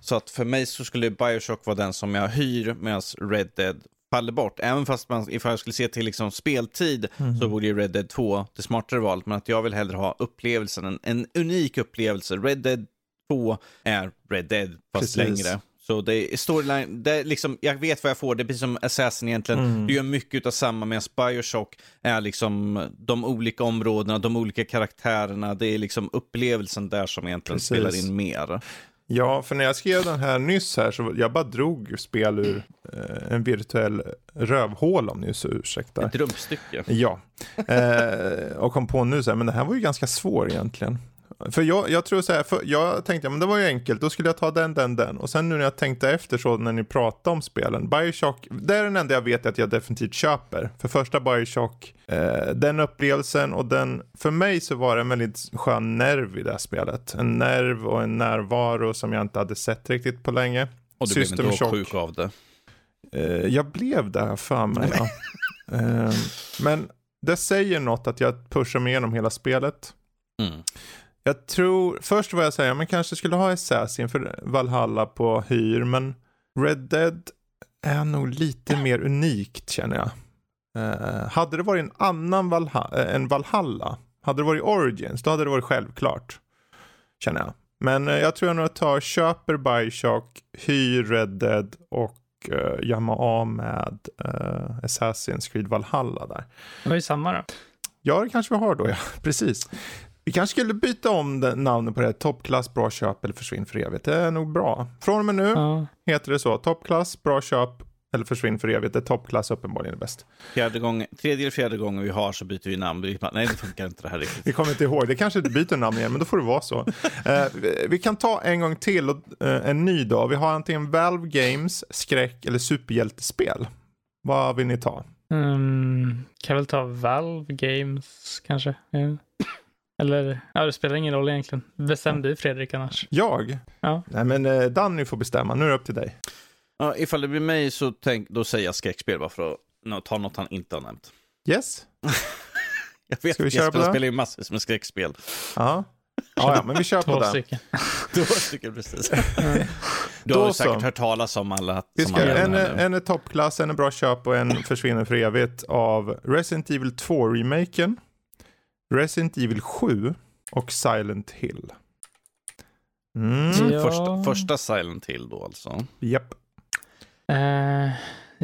Så att för mig så skulle Bioshock vara den som jag hyr medan Red Dead faller bort. Även fast man, ifall jag skulle se till liksom speltid Mhm. så vore ju Red Dead 2 det smartare valet. Men att jag vill hellre ha upplevelsen, en, en unik upplevelse. Red Dead 2 är Red Dead fast Precis. längre. Så det är storyline, det är liksom, jag vet vad jag får, det är precis som Assassin egentligen. Mm. Du gör mycket av samma medan Bioshock är liksom de olika områdena, de olika karaktärerna, det är liksom upplevelsen där som egentligen Precis. spelar in mer. Ja, för när jag skrev den här nyss här så jag bara drog spel ur eh, en virtuell rövhål om ni så ursäktar. Ett rumpstycke. Ja, eh, och kom på nu så här, men det här var ju ganska svår egentligen. För jag, jag tror så här, jag tänkte, men det var ju enkelt, då skulle jag ta den, den, den. Och sen nu när jag tänkte efter så när ni pratade om spelen, Bioshock, det är den enda jag vet att jag definitivt köper. För första Bioshock, eh, den upplevelsen och den, för mig så var det en väldigt skön nerv i det här spelet. En nerv och en närvaro som jag inte hade sett riktigt på länge. Och du blev System inte Shock. sjuk av det. Eh, jag blev där för mig. Ja. Eh, men det säger något att jag pushar mig igenom hela spelet. Mm. Jag tror, först var jag säga, men kanske skulle ha Assassin för Valhalla på hyr, men Red Dead är nog lite mer unikt känner jag. Eh, hade det varit en annan Valha- eh, än Valhalla, hade det varit Origins, då hade det varit självklart. Känner jag. Men eh, jag tror jag nog tar, köper Bioshock, hyr Red Dead och uh, jamma av med uh, Assassin's Creed Valhalla där. Det var ju samma då. Ja, det kanske vi har då, ja. Precis. Vi kanske skulle byta om den, namnet på det här. Toppklass, bra köp eller försvinn för evigt. Det är nog bra. Från och med nu Ja. heter det så. Toppklass, bra köp eller försvinn för evigt. Det är toppklass uppenbarligen är bäst. Fjärde gång, tredje eller fjärde gången vi har så byter vi namn. Nej, det funkar inte det här riktigt. Vi kommer inte ihåg. Det kanske inte byter namn igen, men då får det vara så. Eh, vi- kan ta en gång till och, eh, en ny då. Vi har antingen Valve Games, skräck eller superhjältespel. Vad vill ni ta? Um, kan väl ta Valve Games kanske. Ja. Eller, ja det spelar ingen roll egentligen. Bestäm du Fredrik annars. Jag? Ja. Nej, men eh, Danny får bestämma. Nu är det upp till dig. Ja, ifall det blir mig så tänk, då säger jag skräckspel bara för att nå- ta något han inte har nämnt. Yes? Jag vet, Ska vi jag köra på spelar, det? spelar ju massvis med skräckspel. Ja. Ja, ja, men vi kör på det. stycken. Två stycken precis. Du har säkert hört talas om alla Vi som ska, har en, den är- en är toppklass, en är bra köp och en försvinner för evigt av Resident Evil 2-remaken, Resident Evil 7 och Silent Hill. Mm, Ja. Första, första Silent Hill då alltså. japp. Eh,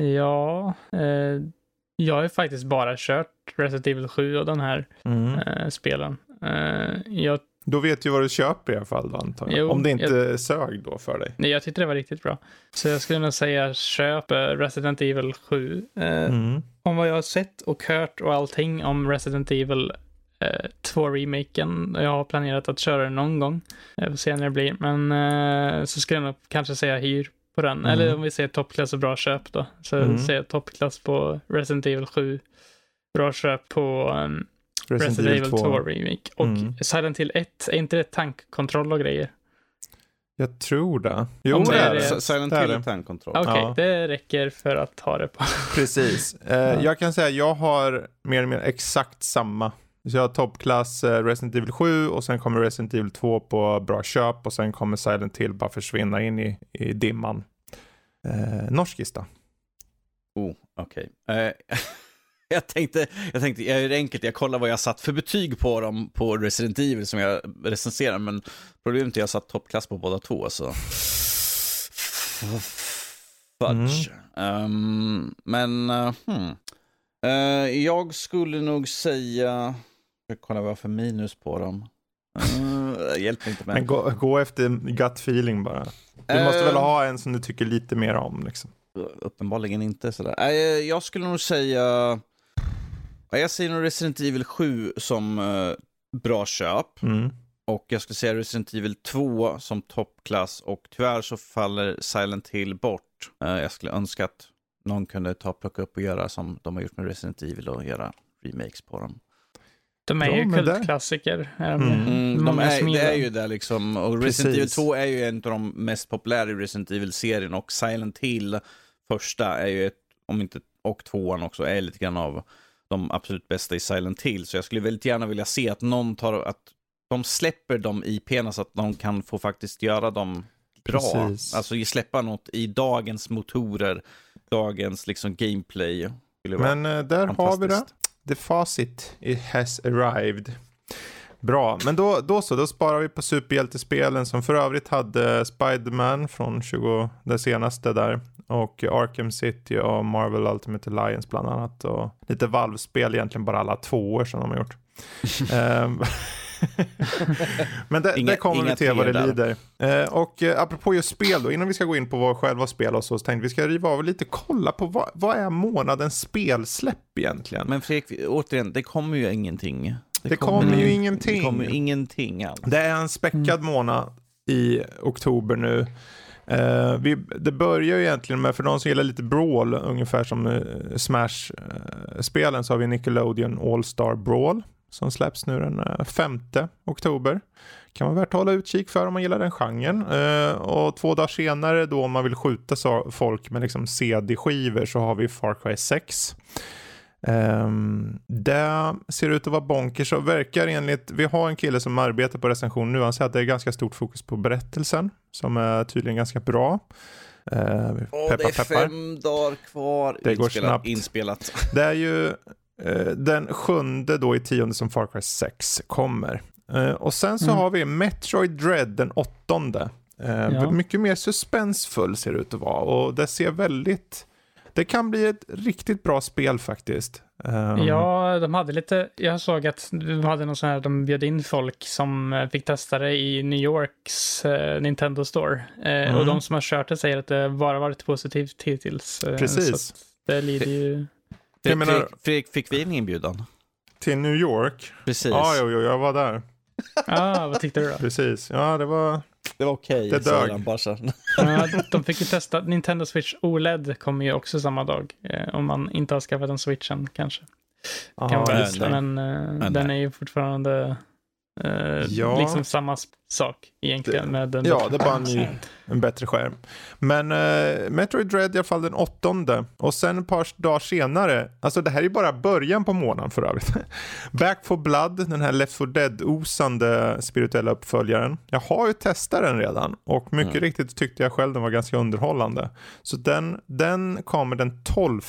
ja, eh, jag har ju faktiskt bara kört Resident Evil 7 och den här Mm. eh, spelen. Jag, Då vet du vad du köper i alla fall då antar jag. Jo, Om det inte sög då för dig. nej, jag tyckte det var riktigt bra. Så jag skulle nog säga köp Resident Evil 7. Eh, Mm. Om vad jag har sett och hört och allting om Resident Evil 2-remaken. Jag har planerat att köra den någon gång. Jag får se när det blir. Men eh, så skulle jag nog kanske säga hyr på den. Mm. Eller om vi säger toppklass och bra köp då. Så Mm. säger jag toppklass på Resident Evil 7. Bra köp på um, Resident, Evil 2 Remake. Och Mm. Silent Hill 1, är inte det tankkontroll och grejer? Jag tror det. Jo, Om det det är det. Silent Hill är tankontroll. Okej, Ja. det räcker för att ha det på. Precis. Eh, Jag kan säga jag har mer eller mindre exakt samma. Så jag har toppklass eh, Resident Evil 7 och sen kommer Resident Evil 2 på bra köp och sen kommer Silent Hill bara försvinna in i, i dimman. Eh, norskista. Oh, okej. Eh, jag, tänkte, jag tänkte, jag det enkelt, jag kollar vad jag satt för betyg på dem på Resident Evil som jag recenserar, men problemet är att jag satt toppklass på båda två, så... Fudge. Ehm, men, eh, hmm. Eh, jag skulle nog säga... Ska kolla vad jag har för minus på dem. Uh, hjälp mig inte med. Men gå, gå efter gut feeling bara. Du Eh, måste väl ha en som du tycker lite mer om liksom. Uppenbarligen inte sådär. Nej, jag skulle nog säga... Ja, jag säger nog Resident Evil 7 som eh, bra köp. Mm. Och jag skulle säga Resident Evil 2 som toppklass och tyvärr så faller Silent Hill bort. Eh, jag skulle önska att någon kunde ta plocka upp och göra som de har gjort med Resident Evil och göra remakes på dem. De är Bra ju kultklassiker. Mm. Mm, de är, det är ju det liksom. Och Resident Precis. Evil 2 är ju en av de mest populära i Resident Evil-serien och Silent Hill, första, är ju ett, om inte, och tvåan också, är lite grann av de absolut bästa i Silent Hill. Så jag skulle väldigt gärna vilja se att någon tar, att de släpper de IP'na så att de kan få faktiskt göra dem bra. Precis. Alltså släppa något i dagens motorer, dagens liksom gameplay. Men eh, där har vi det. The facit it has arrived. Bra, men då, då så, då sparar vi på superhjältespelen som för övrigt hade Spider-Man från 20, det senaste där och Arkham City och Marvel Ultimate Alliance bland annat och lite Valve-spel egentligen bara alla två år som de har gjort. Men det, Inga- det kommer vi till vad det lider. Eh, och eh, apropå just spel då, innan vi ska gå in på vad själva spel och så, så tänkte vi ska riva av lite kolla på vad, vad är månadens spelsläpp egentligen? Men Fredrik, återigen, det kommer ju ingenting. Det kommer ju ingenting. Det kommer ju ingenting alls. Det är en späckad månad i oktober nu. Eh, vi, det börjar ju egentligen med, för de som gillar lite Brawl, ungefär som uh, Smash-spelen, så har vi Nickelodeon All-Star Brawl som släpps nu den uh, 5 oktober. Kan vara värt att hålla utkik för om man gillar den genren. Eh, och två dagar senare då om man vill skjuta så, folk med liksom CD-skivor så har vi Far Cry 6. Um, det ser ut att vara bonkers och verkar enligt, vi har en kille som arbetar på recension nu, han säger att det är ganska stort fokus på berättelsen som är tydligen ganska bra. Uh, Åh, det är peppar, peppar. fem dagar kvar Det går inspelat, snabbt. inspelat. Det är ju eh, den sjunde då i tionde som Far Cry 6 kommer. Eh, och sen så Mm. har vi Metroid Dread den åttonde. Eh, Ja. Mycket mer suspensfull ser det ut att vara och det ser väldigt, det kan bli ett riktigt bra spel faktiskt. Um, Ja, de hade lite, jag såg att de hade någon sån här, de bjöd in folk som eh, fick testa det i New Yorks eh, Nintendo Store. Eh, Mm. Och de som har kört det säger att det bara varit positivt hittills. Eh, Precis. Det lider ju... Jag menar- Fredrik, fick vi en inbjudan? Till New York? Precis. Ja, jo, jo, jag var där. Ah, vad tyckte du då? Precis. Ja, det var... Det var okej, dög. han bara så. Ja, de fick ju testa, Nintendo Switch OLED kommer ju också samma dag. Eh, om man inte har skaffat en Switch än kanske. Kan Ja, vara, det. men eh, Men den nej. är ju fortfarande eh, Ja. liksom samma sak egentligen. Det- med den Ja, det är bara en ny, en bättre skärm. Men eh, Metroid Dread i alla fall den åttonde. Och sen ett par dagar senare, alltså det här är bara början på månaden för övrigt. Back for Blood, den här Left 4 Dead-osande spirituella uppföljaren. Jag har ju testat den redan och mycket Mm. riktigt tyckte jag själv den var ganska underhållande. Så den, den kommer den 12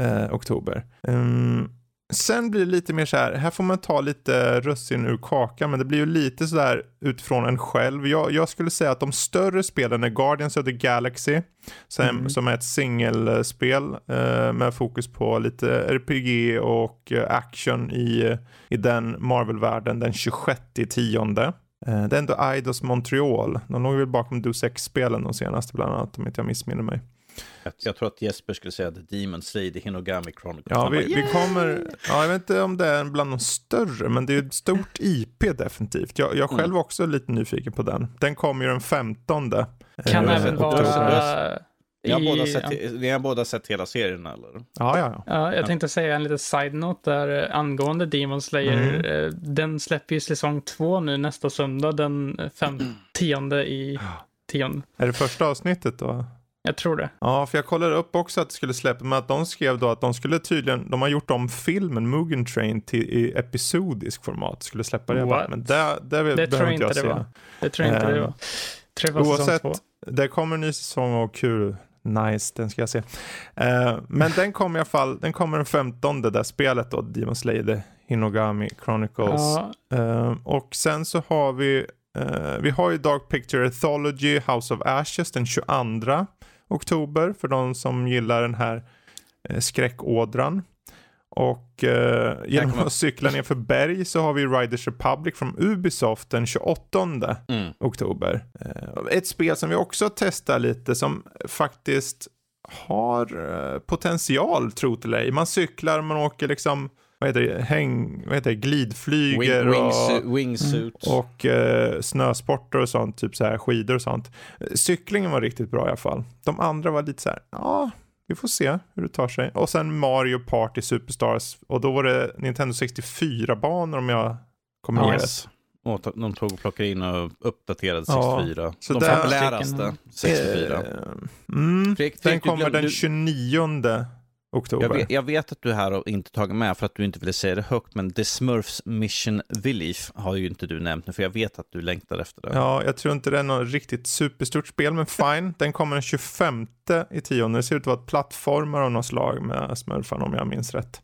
eh, oktober. Ehm, Sen blir det lite mer så här, här får man ta lite russin ur kakan, men det blir ju lite så där utifrån en själv. Jag, jag skulle säga att de större spelen är Guardians of the Galaxy, som, Mm. som är ett singelspel eh, med fokus på lite RPG och eh, action i, i den Marvel-världen den 26 tionde. Eh, det är ändå Eidos Montreal. De låg väl bakom Deus Ex-spelen de senaste bland annat, om inte jag missminner mig. Jag, jag tror att Jesper skulle säga The Demon Slayer, The Hinogami Chronicles. Ja, vi, bara, vi kommer, ja, jag vet inte om det är bland de större, men det är ett stort IP definitivt. Jag, jag själv Mm. är också lite nyfiken på den. Den kommer ju den 15. Kan eh, även vara... Ni har, i- båda sett, ja. ni har båda sett hela serien eller? Ja, ja, ja. Ja, jag tänkte säga en liten side-note där eh, angående Demon Slayer. Mm. Eh, Den släpper ju säsong två nu nästa söndag, den eh, fem, tionde i tionde. Är det första avsnittet då? Jag tror det. Ja, för jag kollade upp också att det skulle släppa, men att de skrev då att de skulle tydligen, de har gjort om filmen Mugen Train till i episodisk format, skulle släppa det. What? Men det, det, Det tror jag inte jag det se. var. Det tror jag inte det Ehm, var. Det var Oavsett, två. det kommer en ny säsong och kul. Nice, den ska jag se. Eh, men den kommer i alla fall, den kommer den 15 det där spelet då, Demon Slayer, The Hinogami Chronicles. Ja, Eh, och sen så har vi, eh, vi har ju Dark Picture Anthology, House of Ashes den 22 oktober för de som gillar den här eh, skräckådran. Och eh, genom att cykla ner för berg så har vi Riders Republic från Ubisoft den 28 Mm. oktober. Eh, Ett spel som vi också testar lite som faktiskt har eh, potential, tro till ej. Man cyklar, man åker liksom vad heter det, häng, vad heter det, glidflyger Wing, och, wingsuit. wingsuit. och eh, snösporter och sånt, typ så här skidor och sånt. Cyklingen var riktigt bra i alla fall. De andra var lite så här, ja, vi får se hur det tar sig. Och sen Mario Party Superstars och då var det Nintendo 64-banor om jag kommer ihåg rätt. Och de tog och plockade in och uppdaterade Ja, 64. så de där- populäraste 64. Eh, mm, den kommer den du- 29 oktober. Jag vet, jag vet att du är här och inte tagit med för att du inte ville säga det högt, men The Smurfs Mission Village har ju inte du nämnt nu, för jag vet att du längtar efter det. Ja, jag tror inte det är något riktigt superstort spel, men fine. Den kommer den 25 i tionde. Det ser ut att vara ett plattformar av något slag med smurfarna om jag minns rätt.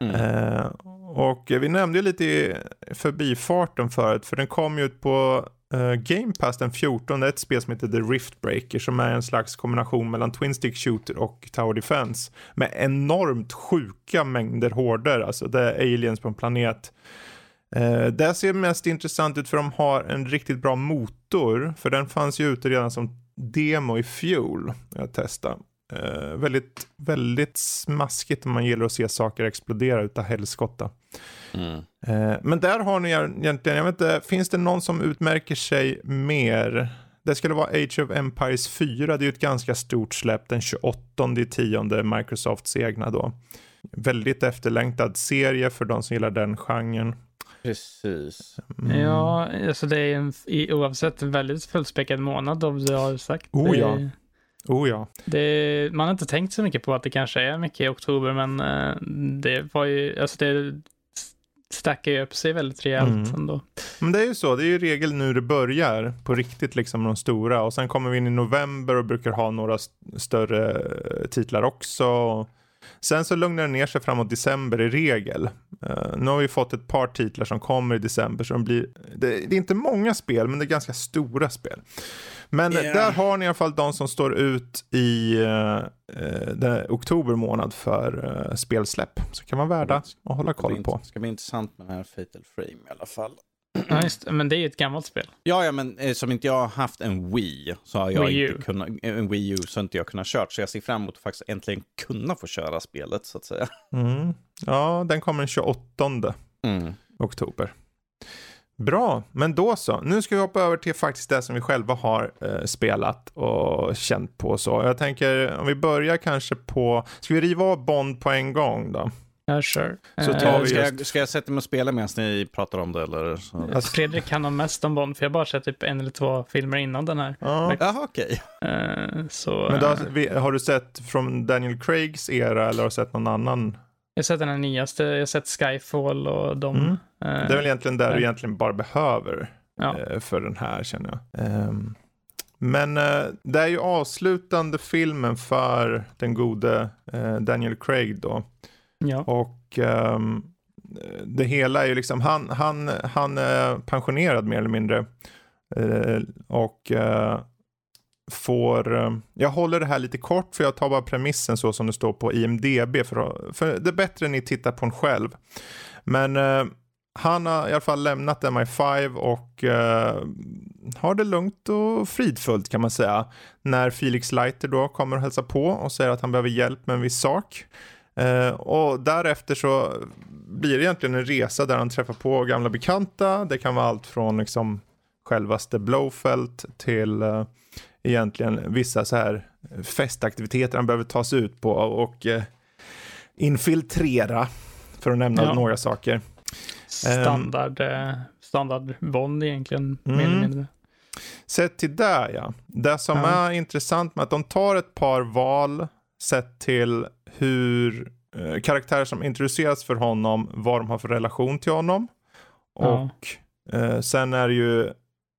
Mm. Eh, och vi nämnde ju lite i förbifarten förut, för den kom ju ut på uh, Game Pass den 14. Är ett spel som heter The Rift Breaker som är en slags kombination mellan Twin Stick Shooter och Tower Defense med enormt sjuka mängder horder, alltså det är aliens på en planet. Uh, det ser mest intressant ut för de har en riktigt bra motor, för den fanns ju ute redan som demo i fjol. Jag testade. Uh, väldigt, väldigt smaskigt om man gillar att se saker explodera utav helskotta. Mm. Eh, men där har ni egentligen, jag vet inte, finns det någon som utmärker sig mer? Det skulle vara Age of Empires 4, det är ju ett ganska stort släpp den 28 i tionde Microsofts egna då. Väldigt efterlängtad serie för de som gillar den genren. Precis. Mm. Ja, alltså det är en, i, oavsett en väldigt fullspäckad månad om du har sagt. Oh, det, ja. Oh ja. det, man har inte tänkt så mycket på att det kanske är mycket i oktober, men eh, det var ju, alltså det stackar ju upp sig väldigt rejält Mm. ändå. Men det är ju så, det är ju regel nu det börjar på riktigt liksom de stora och sen kommer vi in i november och brukar ha några st- större titlar också. Sen så lugnar det ner sig framåt december i regel. Eh, nu har vi fått ett par titlar som kommer i december så de blir, det, det är inte många spel men det är ganska stora spel. Men Yeah. där har ni i alla fall de som står ut i uh, oktober månad för uh, spelsläpp. Så kan vara värda att hålla Det koll på. int- ska bli intressant med den här Fatal Frame i alla fall. Ja, just, men det är ju ett gammalt spel. Ja, ja, men eh, som inte jag har haft en Wii så har jag Wii U. inte kunnat, en Wii U så har inte jag kunnat kört. Så jag ser fram emot att faktiskt äntligen kunna få köra spelet så att säga. Mm. Ja, den kommer den 28 Mm. oktober. Bra, men då så. Nu ska vi hoppa över till faktiskt det som vi själva har eh, spelat och känt på. Så jag tänker om vi börjar kanske på, ska vi riva av Bond på en gång då? Ja, sure. Så Eh, tar vi ska, just- jag, ska jag sätta mig och spela medan ni pratar om det eller? Så? Alltså- Fredrik kan ha mest om Bond, för jag har bara sett typ en eller två filmer innan den här. Ja. Jaha, okej. Eh, så, Men då, eh, har du sett från Daniel Craigs era eller har du sett någon annan? jag har sett den här nyaste, jag har sett Skyfall och de. Mm. Det är väl egentligen där du egentligen bara behöver ja. för den här känner jag. Ehm, men eh, det är ju avslutande filmen för den gode eh, Daniel Craig då ja. Och um, det hela är ju liksom, han, han, han är pensionerad mer eller mindre. Uh, och uh, får, uh, jag håller det här lite kort för jag tar bara premissen så som det står på IMDB. För, för det är bättre ni tittar på den själv. Men han har i alla fall lämnat MI5 och eh, har det lugnt och fridfullt kan man säga. När Felix Leiter då kommer och hälsar på och säger att han behöver hjälp med en viss sak. Eh, och därefter så blir det egentligen en resa där han träffar på gamla bekanta. Det kan vara allt från liksom självaste Blowfelt till eh, egentligen vissa så här festaktiviteter han behöver ta sig ut på och eh, infiltrera för att nämna Ja. några saker. Standard, eh, standard Bond egentligen, mer Mm. eller mindre. Sett till det ja. Det som Ja. är intressant med att de tar ett par val sett till hur eh, karaktärer som introduceras för honom, vad de har för relation till honom. Ja. Och eh, sen är det ju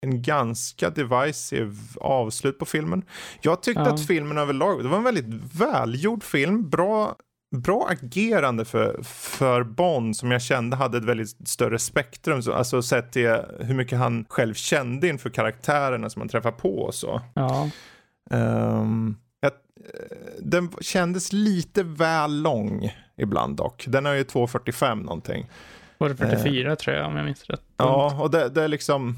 en ganska divisive avslut på filmen. Jag tyckte Ja. att filmen överlag, det var en väldigt välgjord film, bra Bra agerande för, för Bond som jag kände hade ett väldigt större spektrum. Så, alltså sett till hur mycket han själv kände inför karaktärerna som han träffar på och så. Ja. Eh, den kändes lite väl lång ibland dock. Den är ju 2.45 någonting. Var det 44 tror jag om jag minns rätt. Ja, och det, det är liksom...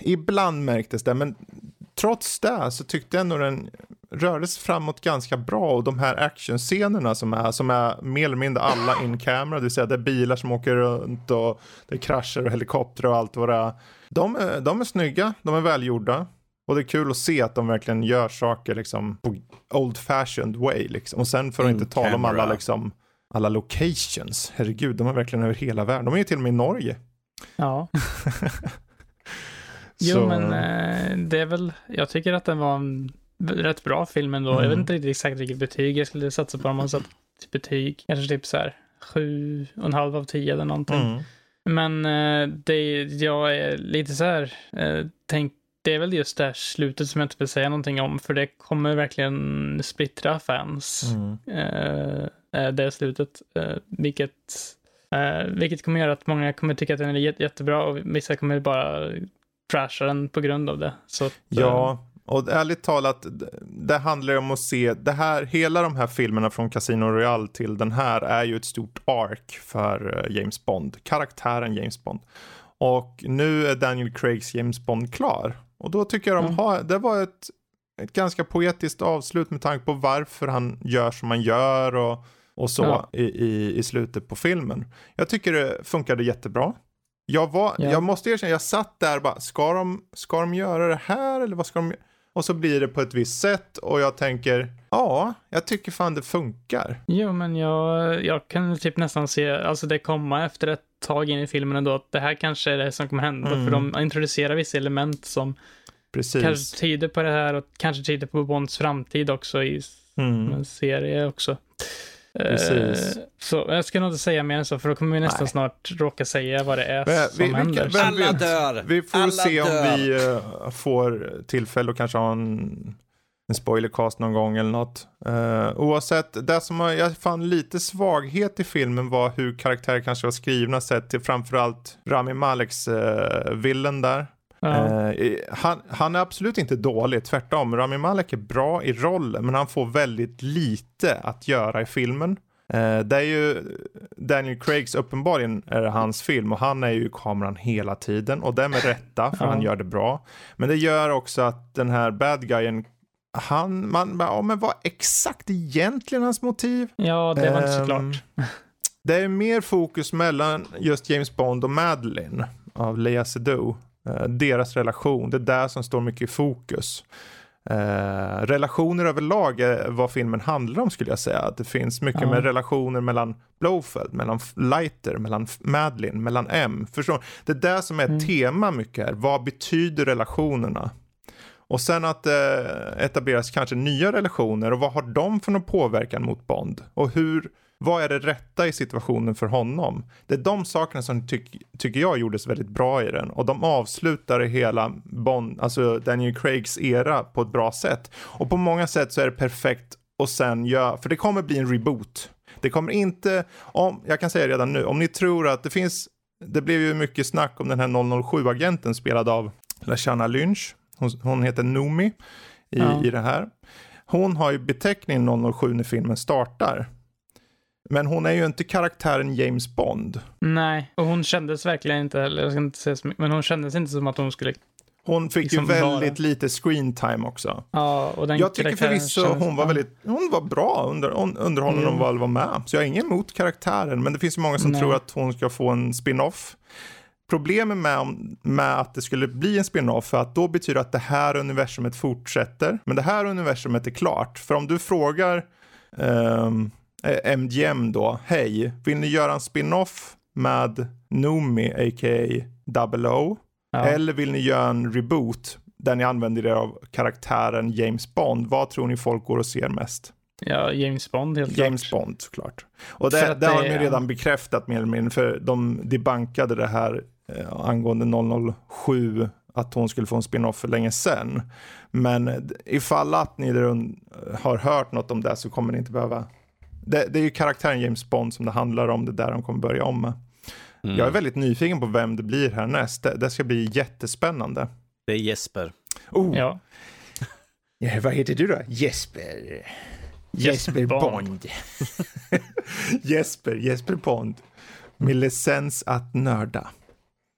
Ibland märktes det, men trots det så tyckte jag ändå den rörde sig framåt ganska bra och de här actionscenerna som är, som är mer eller mindre alla in camera, det vill säga det är bilar som åker runt och det är krascher och helikoptrar och allt vad det är. De, är. de är snygga, de är välgjorda. Och det är kul att se att de verkligen gör saker liksom på old fashioned way liksom. Och sen för att In inte tala om alla liksom, alla locations. Herregud, de är verkligen över hela världen. De är ju till och med i Norge. Ja. Jo, men eh, det är väl, jag tycker att den var en rätt bra film ändå. Jag vet Mm. inte riktigt exakt vilket betyg jag skulle satsa på om man satt betyg. Kanske typ så här sju och en halv av tio eller någonting. Mm. Men eh, det, jag är lite så här, eh, tänk, det är väl just det här slutet som jag inte vill säga någonting om, för det kommer verkligen splittra fans. Mm. Eh, eh, det slutet, eh, vilket, eh, vilket kommer göra att många kommer tycka att den är jät- jättebra och vissa kommer bara trasha den på grund av det. Så eh, Ja, och ärligt talat, det handlar ju om att se, det här, hela de här filmerna från Casino Royale till den här är ju ett stort ark för eh, James Bond, karaktären James Bond. Och nu är Daniel Craigs James Bond klar. Och då tycker jag de Mm. har, det var ett, ett ganska poetiskt avslut med tanke på varför han gör som han gör och, och så Ja. i, i, i slutet på filmen. Jag tycker det funkade jättebra. Jag, var, Ja. jag måste erkänna, jag satt där och bara, ska de, ska de göra det här eller vad ska de Och så blir det på ett visst sätt och jag tänker, ja, jag tycker fan det funkar. Jo, men jag, jag kan typ nästan se, alltså det komma efter ett tag in i filmen ändå, att det här kanske är det som kommer hända, Mm. för de introducerar vissa element som Precis. kanske tyder på det här och kanske tyder på Bonds framtid också i Mm. en serie också. Precis. Eh, så jag ska nog inte säga mer än så, för då kommer vi nästan Nej. snart råka säga vad det är Men som vi- vi händer. vem Alla dör! Vi får Alla se om dör. vi eh, får tillfälle att kanske ha en, en spoilercast någon gång eller något. Uh, oavsett, det som jag fann lite svaghet i filmen var hur karaktärer kanske var skrivna sett till framförallt Rami Maleks uh, villen där. Ja. Eh, han, han är absolut inte dålig, tvärtom. Rami Malek är bra i rollen, men han får väldigt lite att göra i filmen. Eh, det är ju Daniel Craigs, uppenbarligen är det hans film och han är ju i kameran hela tiden och det är med rätta för Ja. han gör det bra. Men det gör också att den här bad guyen, han, man ja men vad exakt egentligen hans motiv? ja, det var inte så Ehm, klart. Det är mer fokus mellan just James Bond och Madeline av Lea Seydoux. Eh, deras relation, det är där som står mycket i fokus. Eh, relationer överlag är vad filmen handlar om skulle jag säga. Att det finns mycket Ja. med relationer mellan Blowfeld, mellan Leiter, mellan Madeline, mellan M. Förstår Det är det som är ett Mm. tema mycket här. Vad betyder relationerna? Och sen att det etableras kanske nya relationer och vad har de för någon påverkan mot Bond? Och hur, vad är det rätta i situationen för honom? Det är de sakerna som tyck, tycker jag gjordes väldigt bra i den och de avslutar hela Bond, alltså Daniel Craigs era på ett bra sätt. Och på många sätt så är det perfekt och sen gör, för det kommer bli en reboot. Det kommer inte, om, jag kan säga redan nu, om ni tror att det finns, det blev ju mycket snack om den här 007-agenten spelad av Lashana Lynch. Hon, hon heter Noomi i, Ja. i det här. Hon har ju beteckningen 007 när filmen startar. Men hon är ju inte karaktären James Bond. Nej, och hon kändes verkligen inte, eller jag ska inte säga så mycket, men hon kändes inte som att hon skulle, Hon fick Liksom ju väldigt vara- lite screen time också. ja, och den Jag tycker förvisso kändes- hon var väldigt, hon var bra under, underhållande Mm. hon väl var med. Så jag har inget emot karaktären, men det finns ju många som Nej. tror att hon ska få en spin-off. Problemet med, om- med att det skulle bli en spin-off är att då betyder att det här universumet fortsätter. Men det här universumet är klart. För om du frågar ehm, eh, MGM då, hej, vill ni göra en spin-off med Noomi, a.k.a. Double O? Ja. Eller vill ni göra en reboot där ni använder er av karaktären James Bond? Vad tror ni folk går och ser mest? Ja, James Bond helt James klart. Bond såklart. Och det, det har de ju redan bekräftat mer eller mindre för de debankade det här eh, angående 007 att hon skulle få en spin-off för länge sedan. Men ifall att ni har hört något om det så kommer ni inte behöva det, det är ju karaktären James Bond som det handlar om, det är där de kommer börja om med. Mm. Jag är väldigt nyfiken på vem det blir härnäst. Det, det ska bli jättespännande. Det är Jesper. Oh, Ja, Ja, vad heter du då? Jesper. Jesper Bond. Jesper, Jesper Bond. Med licens att nörda.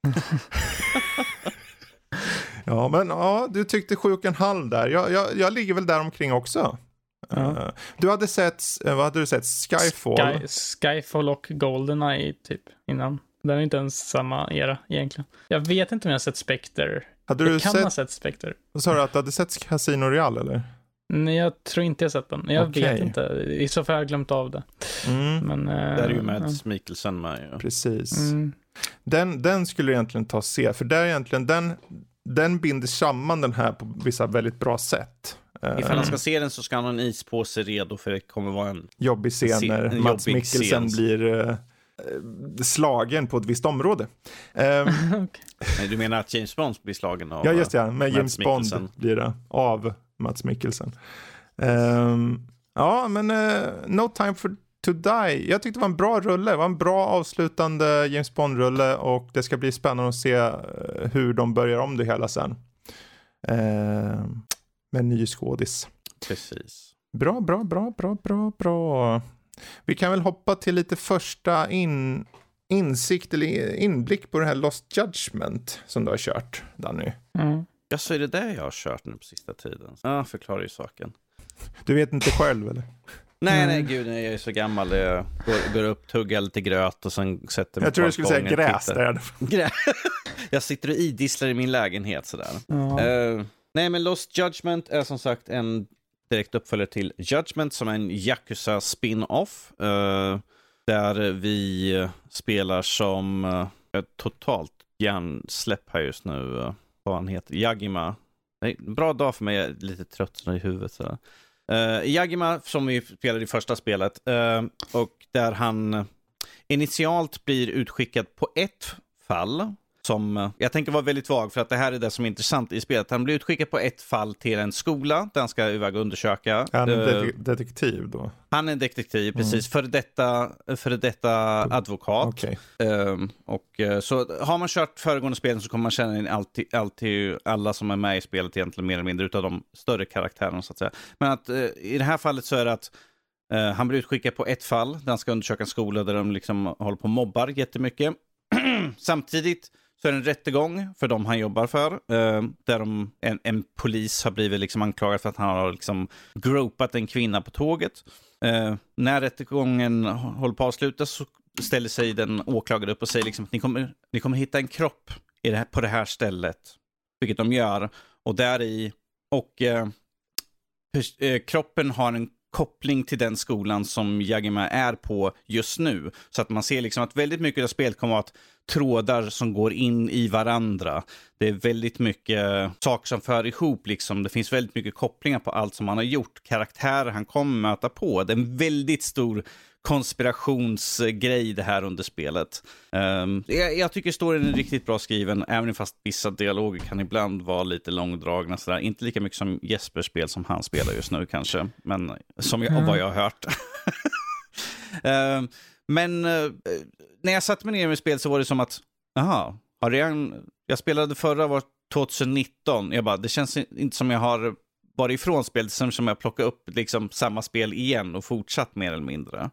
Ja, men ja, du tyckte sju och en halv där. Jag, jag, jag ligger väl där omkring också. Ja. Uh, du hade sett, uh, vad hade du sett? Skyfall? Sky, Skyfall och Goldeneye typ innan. Den är inte ens samma era egentligen. Jag vet inte om jag har sett Spectre. hade du Jag kan sett, ha sett Spectre. sa du att du hade sett Casino Royale eller? Nej, jag tror inte jag sett den. Jag Okej. vet inte. I så fall har jag glömt av det. Mm, Men, eh, Där är ju Mads Mikkelsen med ju. precis. Mm. Den, den skulle du egentligen ta och se, för där egentligen, den, den binder samman den här på vissa väldigt bra sätt. Uh, Ifall han ska se den så ska han ha en ispåse redo för det kommer vara en... jobbig scen när en Mats Mikkelsen scen. blir eh, slagen på ett visst område. Ehm, Okej. Nej, du menar att James Bond blir slagen av... ja, just det, ja, med Mats James Bond Mikkelsen. blir det, av Mats Mikkelsen. Ehm, ja, men eh, No Time for to Die. Jag tyckte det var en bra rulle, det var en bra avslutande James Bond-rulle och det ska bli spännande att se eh, hur de börjar om det hela sen. Ehm, med en ny skådis. Precis. Bra, bra, bra, bra, bra, bra. Vi kan väl hoppa till lite första in, insikt eller inblick på det här Lost Judgment som du har kört, Danny. Mm. Ja, så är det det jag har kört nu på sista tiden. Ja, förklarar ju saken. Du vet inte själv eller? Nej, Nej. nej, gud, nej, jag är så gammal. Jag går, går upp, tuggar lite gröt och sen sätter mig Jag tror på du skulle säga gräs där. Grä- jag sitter och idisslar i min lägenhet sådär. Ja. Eh, nej, men Lost Judgment är som sagt en direkt uppföljare till Judgment som är en Yakuza spin-off. eh, där vi spelar som uh, ett totalt hjärnsläpp här just nu. Uh, vad han heter, Yagima. Nej, bra dag för mig, jag är lite trött i huvudet. Så. Uh, Yagima som vi spelade i första spelet och där han initialt blir utskickad på ett fall som eh, jag tänker vara väldigt vag för att det här är det som är intressant i spelet. Han blir utskickad på ett fall till en skola där han ska iväg och undersöka. Han är Eh, det- detektiv då. han är en detektiv, Mm. precis. För detta, för detta advokat. Okej. Ehm, och, eh, så har man kört föregående spelen så kommer man känna in alltid, alltid alla som är med i spelet egentligen mer eller mindre utav de större karaktärerna så att säga. Men att eh, i det här fallet så är det att eh, han blir utskickad på ett fall där han ska undersöka en skola där de liksom håller på och mobbar jättemycket. Samtidigt så är det en rättegång för de han jobbar för. Eh, där de, en, en polis har blivit liksom anklagad för att han har liksom gropat en kvinna på tåget. Eh, när rättegången håller på att avslutas så ställer sig den åklagare upp och säger liksom att ni kommer, ni kommer hitta en kropp i det här, på det här stället. Vilket de gör. Och där i och eh, eh kroppen har en koppling till den skolan som Yagima är på just nu. Så att man ser liksom att väldigt mycket av spelet kommer att vara trådar som går in i varandra. Det är väldigt mycket saker som för ihop liksom. Det finns väldigt mycket kopplingar på allt som han har gjort. Karaktärer han kommer möta på. Det är en väldigt stor konspirationsgrej det här under spelet. Um, jag, jag tycker storyn är riktigt bra skriven, även fast vissa dialoger kan ibland vara lite långdragna. Sådär. Inte lika mycket som Jespers spel som han spelar just nu kanske, men som jag, mm. vad jag har hört. um, men uh, när jag satte mig ner med spel så var det som att, jaha, har redan, jag spelade förra var 2019, jag bara, det känns inte som jag har varit ifrån som som jag plockade upp liksom samma spel igen och fortsatt mer eller mindre.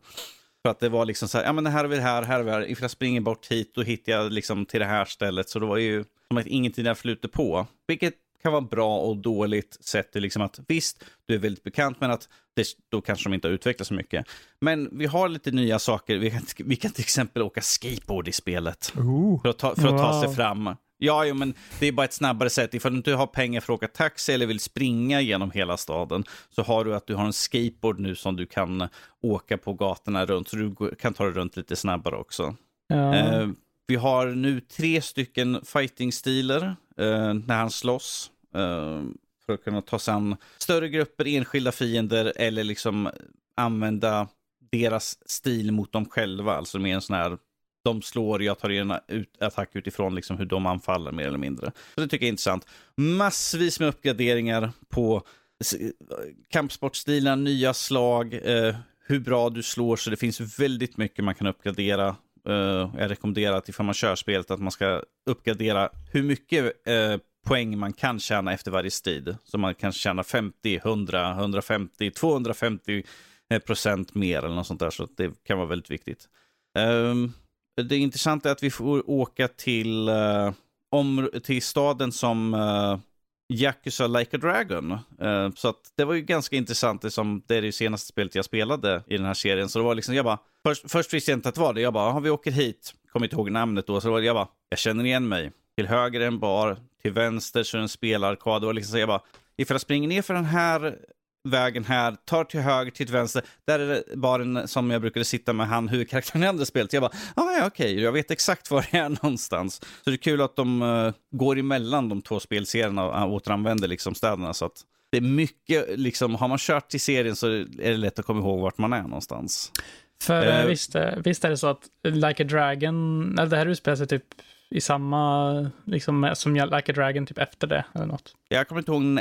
För att det var liksom så här, ja men här är vi här, här är vi här. Ifall jag springer bort hit då hittar jag liksom till det här stället. Så då var det ju som att ingenting där fluter på. Vilket kan vara bra och dåligt sett till liksom att visst, du är väldigt bekant men att det, då kanske de inte har utvecklats så mycket. Men vi har lite nya saker. Vi kan, vi kan till exempel åka skateboard i spelet. Ooh. För att ta, för att ta sig Wow. fram. Ja, jo, men det är bara ett snabbare sätt. Ifall du inte har pengar för att åka taxi eller vill springa genom hela staden så har du att du har en skateboard nu som du kan åka på gatorna runt. Så du kan ta dig runt lite snabbare också. Ja. Eh, vi har nu tre stycken fighting-stilar eh, när han slåss. Eh, för att kunna ta sig an större grupper, enskilda fiender eller liksom använda deras stil mot dem själva. Alltså med en sån här, de slår, jag tar en ut, attack utifrån liksom hur de anfaller mer eller mindre. Så det tycker jag är intressant. Massvis med uppgraderingar på kampsportstilen, kampsportstilar, nya slag, eh, hur bra du slår. Så det finns väldigt mycket man kan uppgradera. Eh, jag rekommenderar att ifall man kör spelet att man ska uppgradera hur mycket eh, poäng man kan tjäna efter varje strid. Så man kan tjäna 50, 100, 150, 250 eh, procent mer eller något sånt där. Så det kan vara väldigt viktigt. Ehm, det intressanta är att vi får åka till uh, om, till staden som uh, Yakuza Like a Dragon. Uh, så att det var ju ganska intressant, liksom, det är det senaste spelet jag spelade i den här serien. Så det var liksom, jag bara, först, först visste jag inte att det var det. Jag bara, har vi åker hit, kommer inte ihåg namnet då, så det var, jag bara, jag känner igen mig. Till höger är en bar, till vänster så är det en spelarkad. Det var liksom så jag bara, ifall jag springer ner för den här vägen här, tar till höger, till vänster. Där är det baren som jag brukade sitta med han huvudkaraktären i andra spelet. Jag bara, ah, ja okej, okay. jag vet exakt var jag är någonstans. Så det är kul att de uh, går emellan de två spelserierna och återanvänder liksom städerna. Så att det är mycket, liksom, har man kört till serien så är det lätt att komma ihåg vart man är någonstans. För uh, visst, visst är det så att Like a Dragon, eller det här utspelar sig typ i samma, liksom som Like a Dragon typ efter det eller något. Jag kommer inte ihåg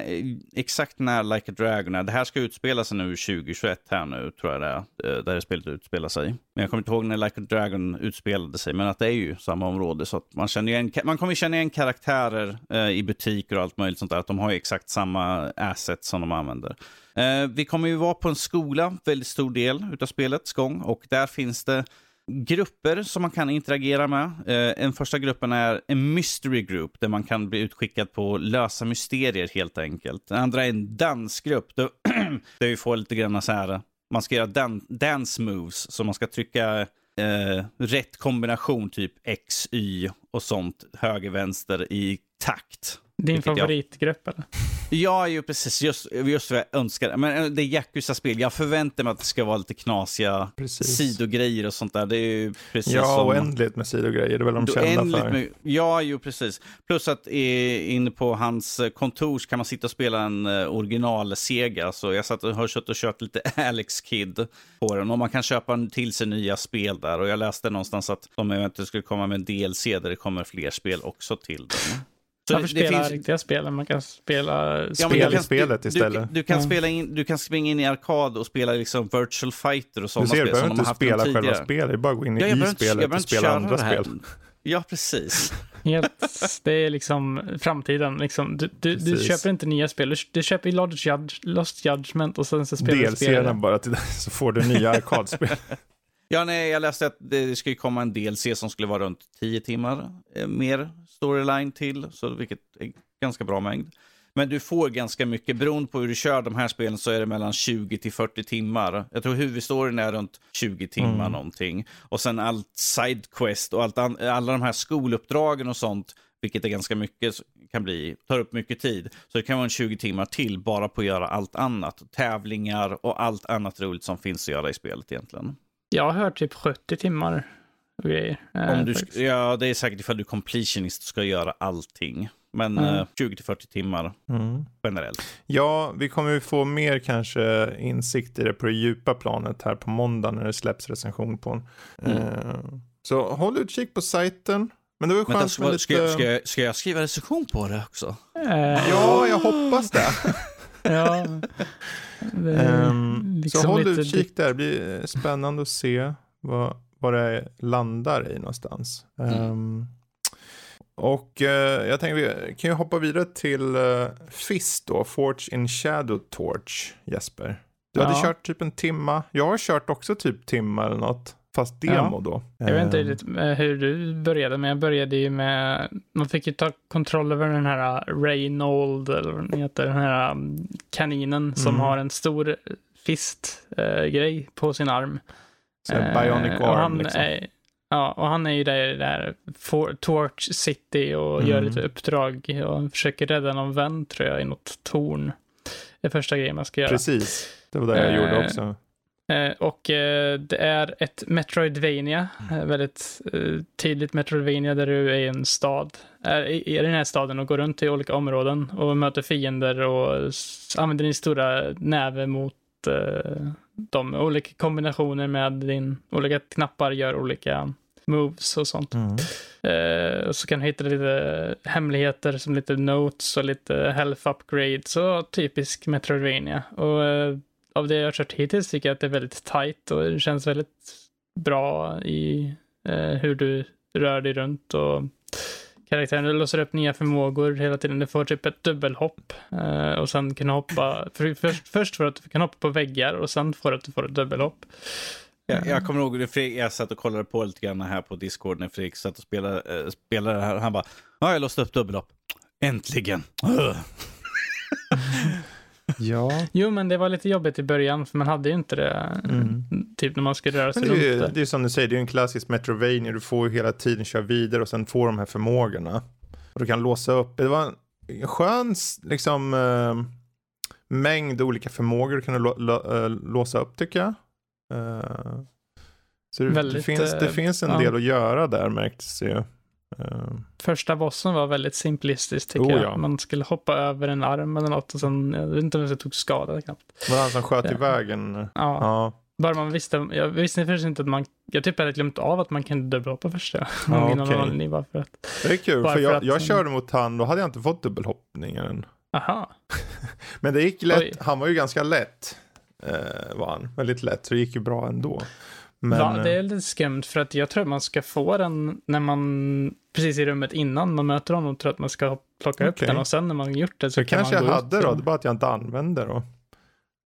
exakt när Like a Dragon är. Det här ska utspela sig nu 2021 här nu, tror jag det är, eh, där det spelet utspelar sig. Men jag kommer inte ihåg när Like a Dragon utspelade sig, men att det är ju samma område. Så att man, känner igen, man kommer känna igen karaktärer eh, i butiker och allt möjligt sånt där. Att de har ju exakt samma assets som de använder. Eh, vi kommer ju vara på en skola, väldigt stor del utav spelets gång. Och där finns det grupper som man kan interagera med. Eh, en första gruppen är en mystery group där man kan bli utskickad på lösa mysterier helt enkelt. Den andra är en dansgrupp där, där vi får lite grann så här, man ska göra dan dance moves, så man ska trycka eh, rätt kombination, typ X, Y och sånt, höger, vänster i takt. Din favoritgrupp jag... eller? Ja, ju precis. Just, just vad jag önskar. Men eh, det är Yakuza-spel. Jag förväntar mig att det ska vara lite knasiga precis. sidogrejer och sånt där. Det är ju precis ja, som... oändligt med sidogrejer. Det är väl de kända för. Med... Ja, jo precis. Plus att inne på hans eh, kontor kan man sitta och spela en eh, original Sega. Så jag satt och har suttit och kört lite Alex Kid på den. Och man kan köpa till sig nya spel där. Och jag läste någonstans att de eventuellt skulle komma med en DLC där det kommer fler spel också till den. Så Varför det, spela finns... riktiga spel? Man kan spela ja, spel i spelet istället. Du, du kan, ja. spela in, du kan springa in i arkad och spela liksom virtual fighter och sådana spel. Du ser, du behöver inte spela själva spelet, det är bara att gå in ja, i spelet och spela andra spel. Ja, precis. Helt, det är liksom framtiden. Liksom. Du, du, du, köper inte nya spel, du, du köper Lost, Judge, Lost Judgment och sen så spelar du spelet. bara till så får du nya arkadspel. ja, nej, jag läste att det skulle komma en DLC som skulle vara runt 10 timmar eh, mer storyline till, så vilket är ganska bra mängd. Men du får ganska mycket, beroende på hur du kör de här spelen så är det mellan 20 till 40 timmar. Jag tror huvudstoryn är runt 20 timmar mm. någonting. Och sen allt sidequest och allt alla de här skoluppdragen och sånt, vilket är ganska mycket, kan bli, tar upp mycket tid. Så det kan vara en 20 timmar till bara på att göra allt annat. Tävlingar och allt annat roligt som finns att göra i spelet egentligen. Jag har hört typ 70 timmar och grejer. Om du, eh, ja, det är säkert ifall du completionist ska göra allting. Men mm. eh, 20-40 timmar mm. generellt. Ja, vi kommer ju få mer kanske insikt i det på det djupa planet här på måndag när det släpps recension på den. Mm. Eh, så håll utkik på sajten. Men det var skönt ska, med lite... Ska jag, ska, jag, ska jag skriva recension på det också? Eh. Ja, jag hoppas det. ja. Det um, liksom så håll utkik där, det blir spännande att se vad vad det landar i någonstans. Mm. Um, och uh, jag tänkte vi kan ju hoppa vidare till uh, Fist då, Forge in Shadow Torch, Jesper. Du ja. hade kört typ en timma. Jag har kört också typ timma eller något. Fast demo ja. då. Jag vet inte ehm. riktigt uh, hur du började, men jag började ju med... Man fick ju ta kontroll över den här Reynold, eller vad den heter, den här um, kaninen som mm. har en stor fist-grej på sin arm. Så Bionic Arm han liksom. Är, ja, och han är ju där, där For, Torch City och mm. gör lite uppdrag och försöker rädda någon vän tror jag i något torn. Det är första grejen man ska göra. Precis, det var det jag eh, gjorde också. Eh, och eh, det är ett Metroidvania, mm. väldigt tydligt Metroidvania där du är i en stad, är i den här staden och går runt i olika områden och möter fiender och använder din stora näve mot de olika kombinationer med din, olika knappar gör olika moves och sånt. Mm. Uh, så kan du hitta lite hemligheter som lite notes och lite health upgrades och typisk Metroidvania. Och uh, av det jag har kört hittills tycker jag att det är väldigt tight och det känns väldigt bra i uh, hur du rör dig runt och karaktären. Du låser upp nya förmågor hela tiden. Du får typ ett dubbelhopp eh, och sen kan du hoppa. För, först, först för att du kan hoppa på väggar och sen får du att du får ett dubbelhopp. Jag, jag kommer ihåg, när jag satt och kollade på lite grann här på Discord när Fredrik satt och spelade, äh, spelade det här. Han bara, ja, jag låste upp dubbelhopp. Äntligen! Ja. Jo, men det var lite jobbigt i början, för man hade ju inte det. Mm. Typ när man skulle röra sig Men det, är, runt det är som du säger, det är en klassisk Metrovania. Du får ju hela tiden köra vidare och sen får de här förmågorna. Och du kan låsa upp. Det var en skön liksom, eh, mängd olika förmågor du kunde eh, låsa upp tycker jag. Eh, så det, det, Väldigt, finns, det finns en ja. del att göra där märktes det ju. Eh, Första bossen var väldigt simplistisk tycker Oh, jag. ja. Man skulle hoppa över en arm eller något och sen, jag vet inte om jag tog skada knappt. var det han som sköt Ja. iväg en? Ja, Ja. bara man visste, jag visste först inte att man, jag typ hade glömt av att man kunde dubbelhoppa första Ja, okej. någon bara för att, Det är kul, för för jag, att- jag körde mot han, då hade jag inte fått dubbelhoppningen. aha, Men det gick lätt, Oj. han var ju ganska lätt. Eh, var han, väldigt lätt, så det gick ju bra ändå. Men, Va, det eh, är lite skumt för att jag tror att man ska få den när man, precis i rummet innan man möter honom, tror att man ska plocka upp Okej. den och sen när man gjort det så det kan kanske jag man gå hade ut då, det är bara att jag inte använde då.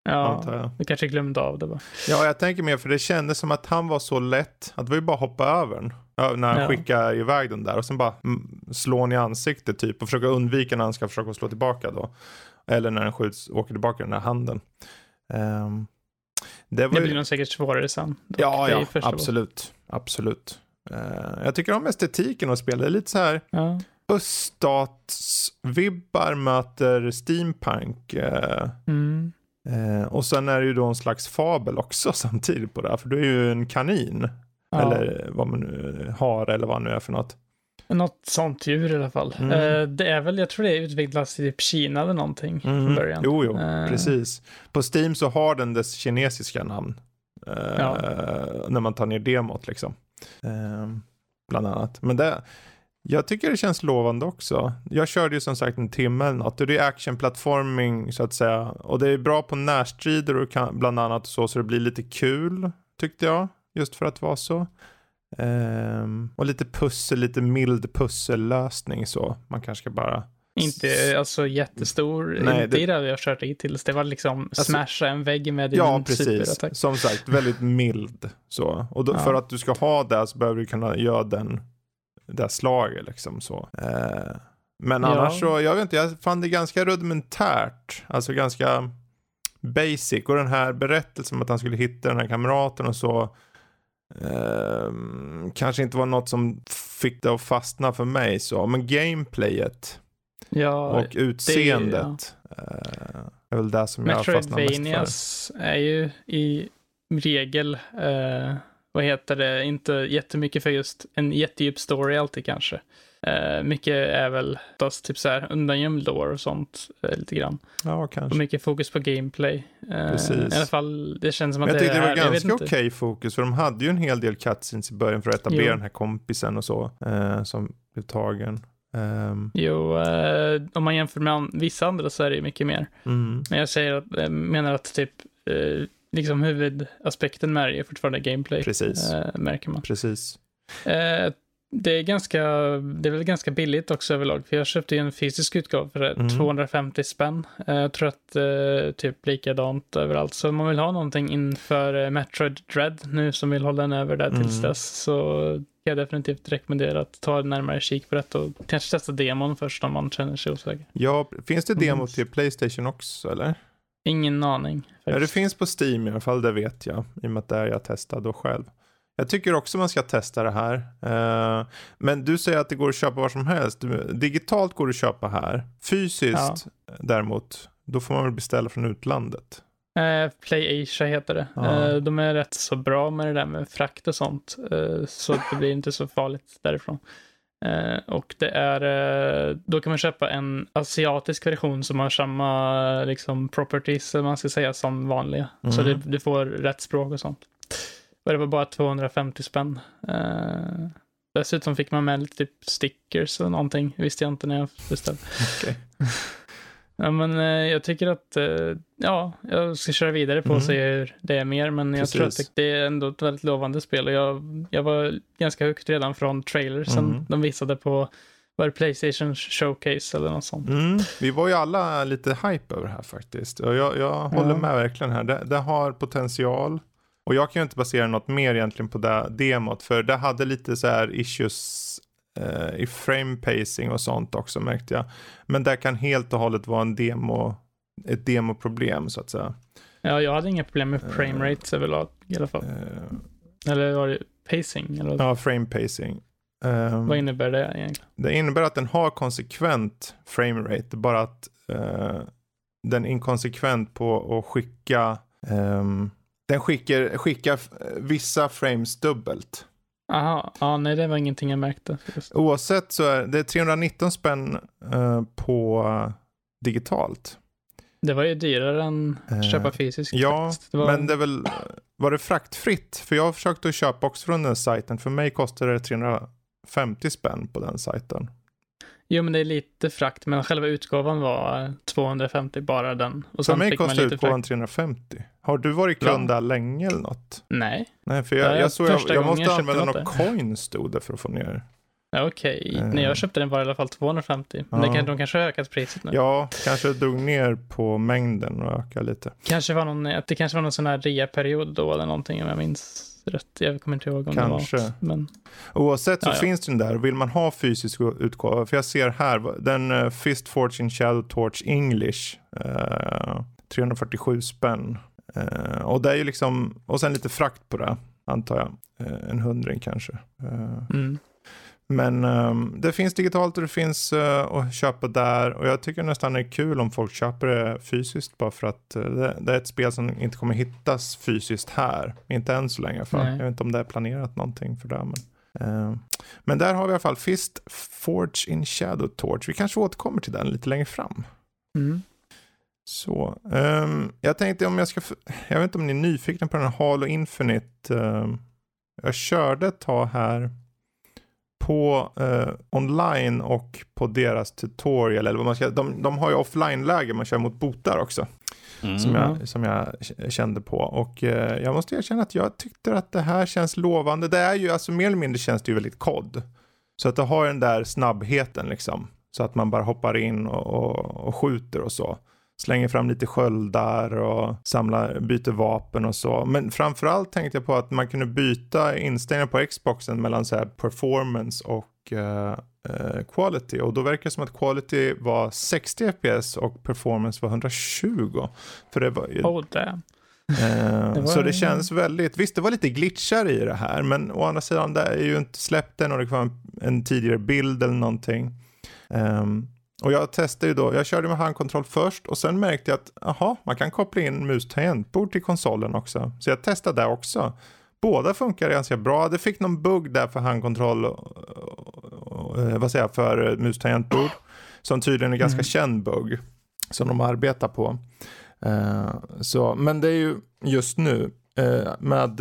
Ja, jag. du kanske glömde av det bara. Ja, jag tänker mer för det kändes som att han var så lätt, att det var ju bara att hoppa över den. Ja, när han Ja. skickar iväg den där och sen bara mm, slå den i ansiktet typ och försöka undvika när han ska försöka slå tillbaka då. Eller när den skjuts, åker tillbaka den där handen. Ehm, det var Det ju... blir nog säkert svårare sen. dock. Ja, ja, absolut. Absolut. Eh, jag tycker om estetiken och spelet. Det är lite så här Ja. öststatsvibbar möter steampunk. eh, Mm. eh, och sen är det ju då en slags fabel också samtidigt på det här. För du är ju en kanin. Ja. Eller vad man nu har eller vad det nu är för något. Något sånt djur i alla fall. Mm. Eh, det är väl, jag tror det utvecklas i typ Kina eller någonting från början. Jo, jo, Eh, precis. På Steam så har den dess kinesiska namn. Eh, Ja. När man tar ner demot liksom. Eh, bland annat. Men det, jag tycker det känns lovande också. Jag körde ju som sagt en timme eller något. Det är action-plattforming så att säga. Och det är bra på närstrider och kan, bland annat så, så det blir lite kul tyckte jag. Just för att vara så. Ehm, och lite pussel, lite mild pussellösning så. Man kanske ska bara Inte alltså jättestor, Nej, inte det- i det jag kört hittills. Det var liksom Alltså- smasha en vägg med Ja, din precis. superattack. Som sagt, väldigt mild. Så. Och då, Ja. för att du ska ha det så behöver du kunna göra den, det slaget liksom så. Eh, men Ja. annars så, jag vet inte, jag fann det ganska rudimentärt. Alltså ganska basic. Och den här berättelsen om att han skulle hitta den här kamraten och så. Ehm, kanske inte var något som fick det att fastna för mig så. Men gameplayet Ja, och utseendet. eh, är väl det som jag fastnar mest för. Är ju i regel, eh, vad heter det, inte jättemycket för just en jättedjup story alltid kanske. Eh, mycket är väl oftast typ så här undangömd lore och sånt eh, lite grann. Ja, Och kanske. mycket fokus på gameplay. Eh, Precis. I alla fall, det känns som att Men jag det tyckte det är, var jag ganska okej fokus för de hade ju en hel del cutscenes i början för att etablera Jo. den här kompisen och så som blev tagen. Ehm, Jo, eh, om man jämför med vissa andra så är det ju mycket mer. mm, Men jag säger att, menar att typ, eh, liksom huvudaspekten med det är fortfarande gameplay. precis, Eh, märker man. precis. Eh, det är ganska, det är väl ganska billigt också överlag, för jag köpte ju en fysisk utgåva för Mm. 250 spänn. Eh, jag tror att eh, typ likadant överallt. Så om man vill ha någonting inför eh, Metroid Dread nu som vill hålla den över där tills Mm. dess så kan jag definitivt rekommendera att ta en närmare kik på detta och kanske testa demon först om man känner sig osäker. Ja, finns det demo Mm. till Playstation också eller? Ingen aning. Ja, det finns på Steam i alla fall, det vet jag. I och med att det är jag testade då själv. Jag tycker också man ska testa det här. Eh, men du säger att det går att köpa var som helst. Digitalt går det att köpa här. Fysiskt däremot, då får man väl beställa från utlandet. Eh, Play Asia heter det. Ja. Eh, de är rätt så bra med det där med frakt och sånt. Eh, så det blir inte så farligt därifrån. Eh, och det är, eh, då kan man köpa en asiatisk version som har samma liksom, properties, man ska säga, som vanliga. Så Mhm. det, du får rätt språk och sånt. Och det var bara 250 spänn. Eh, dessutom fick man med lite typ stickers och någonting. Visste jag inte när jag beställde. Okej. Ja, men eh, jag tycker att, eh, ja, jag ska köra vidare på och Mm. se hur det är mer, men jag tror att Precis. det, det är ändå ett väldigt lovande spel och jag, jag var ganska hooked redan från trailersen Mm. de visade på, var det Playstation Showcase eller något sånt? Mm, vi var ju alla lite hype över det här faktiskt. Och jag, jag håller Ja. med verkligen här. Det, det har potential. Och jag kan ju inte basera något mer egentligen på det demot, för det hade lite så här issues eh, i frame pacing och sånt också märkte jag. Men det kan helt och hållet vara en demo, ett demoproblem så att säga. Ja, jag hade inga problem med frame rates överlag i alla fall. Eh, Eller var det pacing? Eller ja, frame pacing. Um, vad innebär det egentligen? Det innebär att den har konsekvent framerate, bara att uh, den är inkonsekvent på att skicka, um, den skickar, skickar vissa frames dubbelt. Aha, ja, nej det var ingenting jag märkte. Just. Oavsett så är det 319 spänn uh, på digitalt. Det var ju dyrare än Eh, köpa fysiskt. Ja, det var, men det är väl, var det fraktfritt? För jag har försökt att köpa också från den sajten. För mig kostar det 350 spänn på den sajten. Jo, men det är lite frakt, men själva utgåvan var eh, 250 bara den. Och För mig kostar utgåvan frakt. 350. Har du varit kund där länge eller något? Nej, Nej, för Ja, jag, jag- jag, såg, jag, jag måste använda något coin stod det för att få ner. Ja, okej. Eh. När jag köpte den var det i alla fall 250. Men Ja. det kan, de kanske har ökat priset nu. Ja, kanske drog ner på mängden och ökade lite. Kanske var någon, att det kanske var någon sån här rea-period då eller någonting om jag minns rätt. Jag kommer inte ihåg om Kanske. det var. Men Oavsett så Ja, ja. finns den där. Vill man ha fysisk utgåva, för jag ser här, den uh, Fist Fortune Shadow Torch English, eh, 347 spänn. Eh, och det är ju liksom, och sen lite frakt på det, antar jag. Eh, en hundring kanske. Eh, mm. Men ehm, det finns digitalt och det finns eh, att köpa där. Och jag tycker nästan det är kul om folk köper det fysiskt. Bara för att eh, det, det är ett spel som inte kommer hittas fysiskt här. Inte än så länge i alla fall. Nej. Jag vet inte om det är planerat någonting för det. Men, ehm, men där har vi i alla fall Fist Forge in Shadow Torch. Vi kanske återkommer till den lite längre fram. Mm. Så, ehm, jag tänkte om jag ska, jag vet inte om ni är nyfikna på den här Halo Infinite. ehm, jag körde ett tag här på eh, online och på deras tutorial. Eller vad man ska, de, de har ju offline-läge man kör mot botar också. Mm. Som, jag, som jag kände på. Och eh, jag måste erkänna att jag tyckte att det här känns lovande. Det är ju, alltså mer eller mindre känns det ju väldigt kod. Så att det har den där snabbheten liksom. Så att man bara hoppar in och, och, och skjuter och så. Slänger fram lite sköldar och samlar, byter vapen och så. Men framförallt tänkte jag på att man kunde byta inställningar på Xboxen mellan så här performance och eh, eh, quality. Och då verkar det som att quality var 60 FPS och performance var 120. För det var ju, Oh, damn. Eh, Det Så det känns väldigt, visst det var lite glitchar i det här men å andra sidan det är ju inte släppt än och det kan vara en, en tidigare bild eller någonting. Ehm, och jag testade ju då, jag körde med handkontroll först och sen märkte jag att aha, man kan koppla in mus tangentbord till konsolen också. Så jag testade det också. Båda funkar ganska bra. Det fick någon bugg där för handkontroll eh, vad säger jag, för mus tangentbord. Som tydligen är en ganska Mm. känd bugg som de arbetar på. Eh, så, men det är ju just nu eh, med,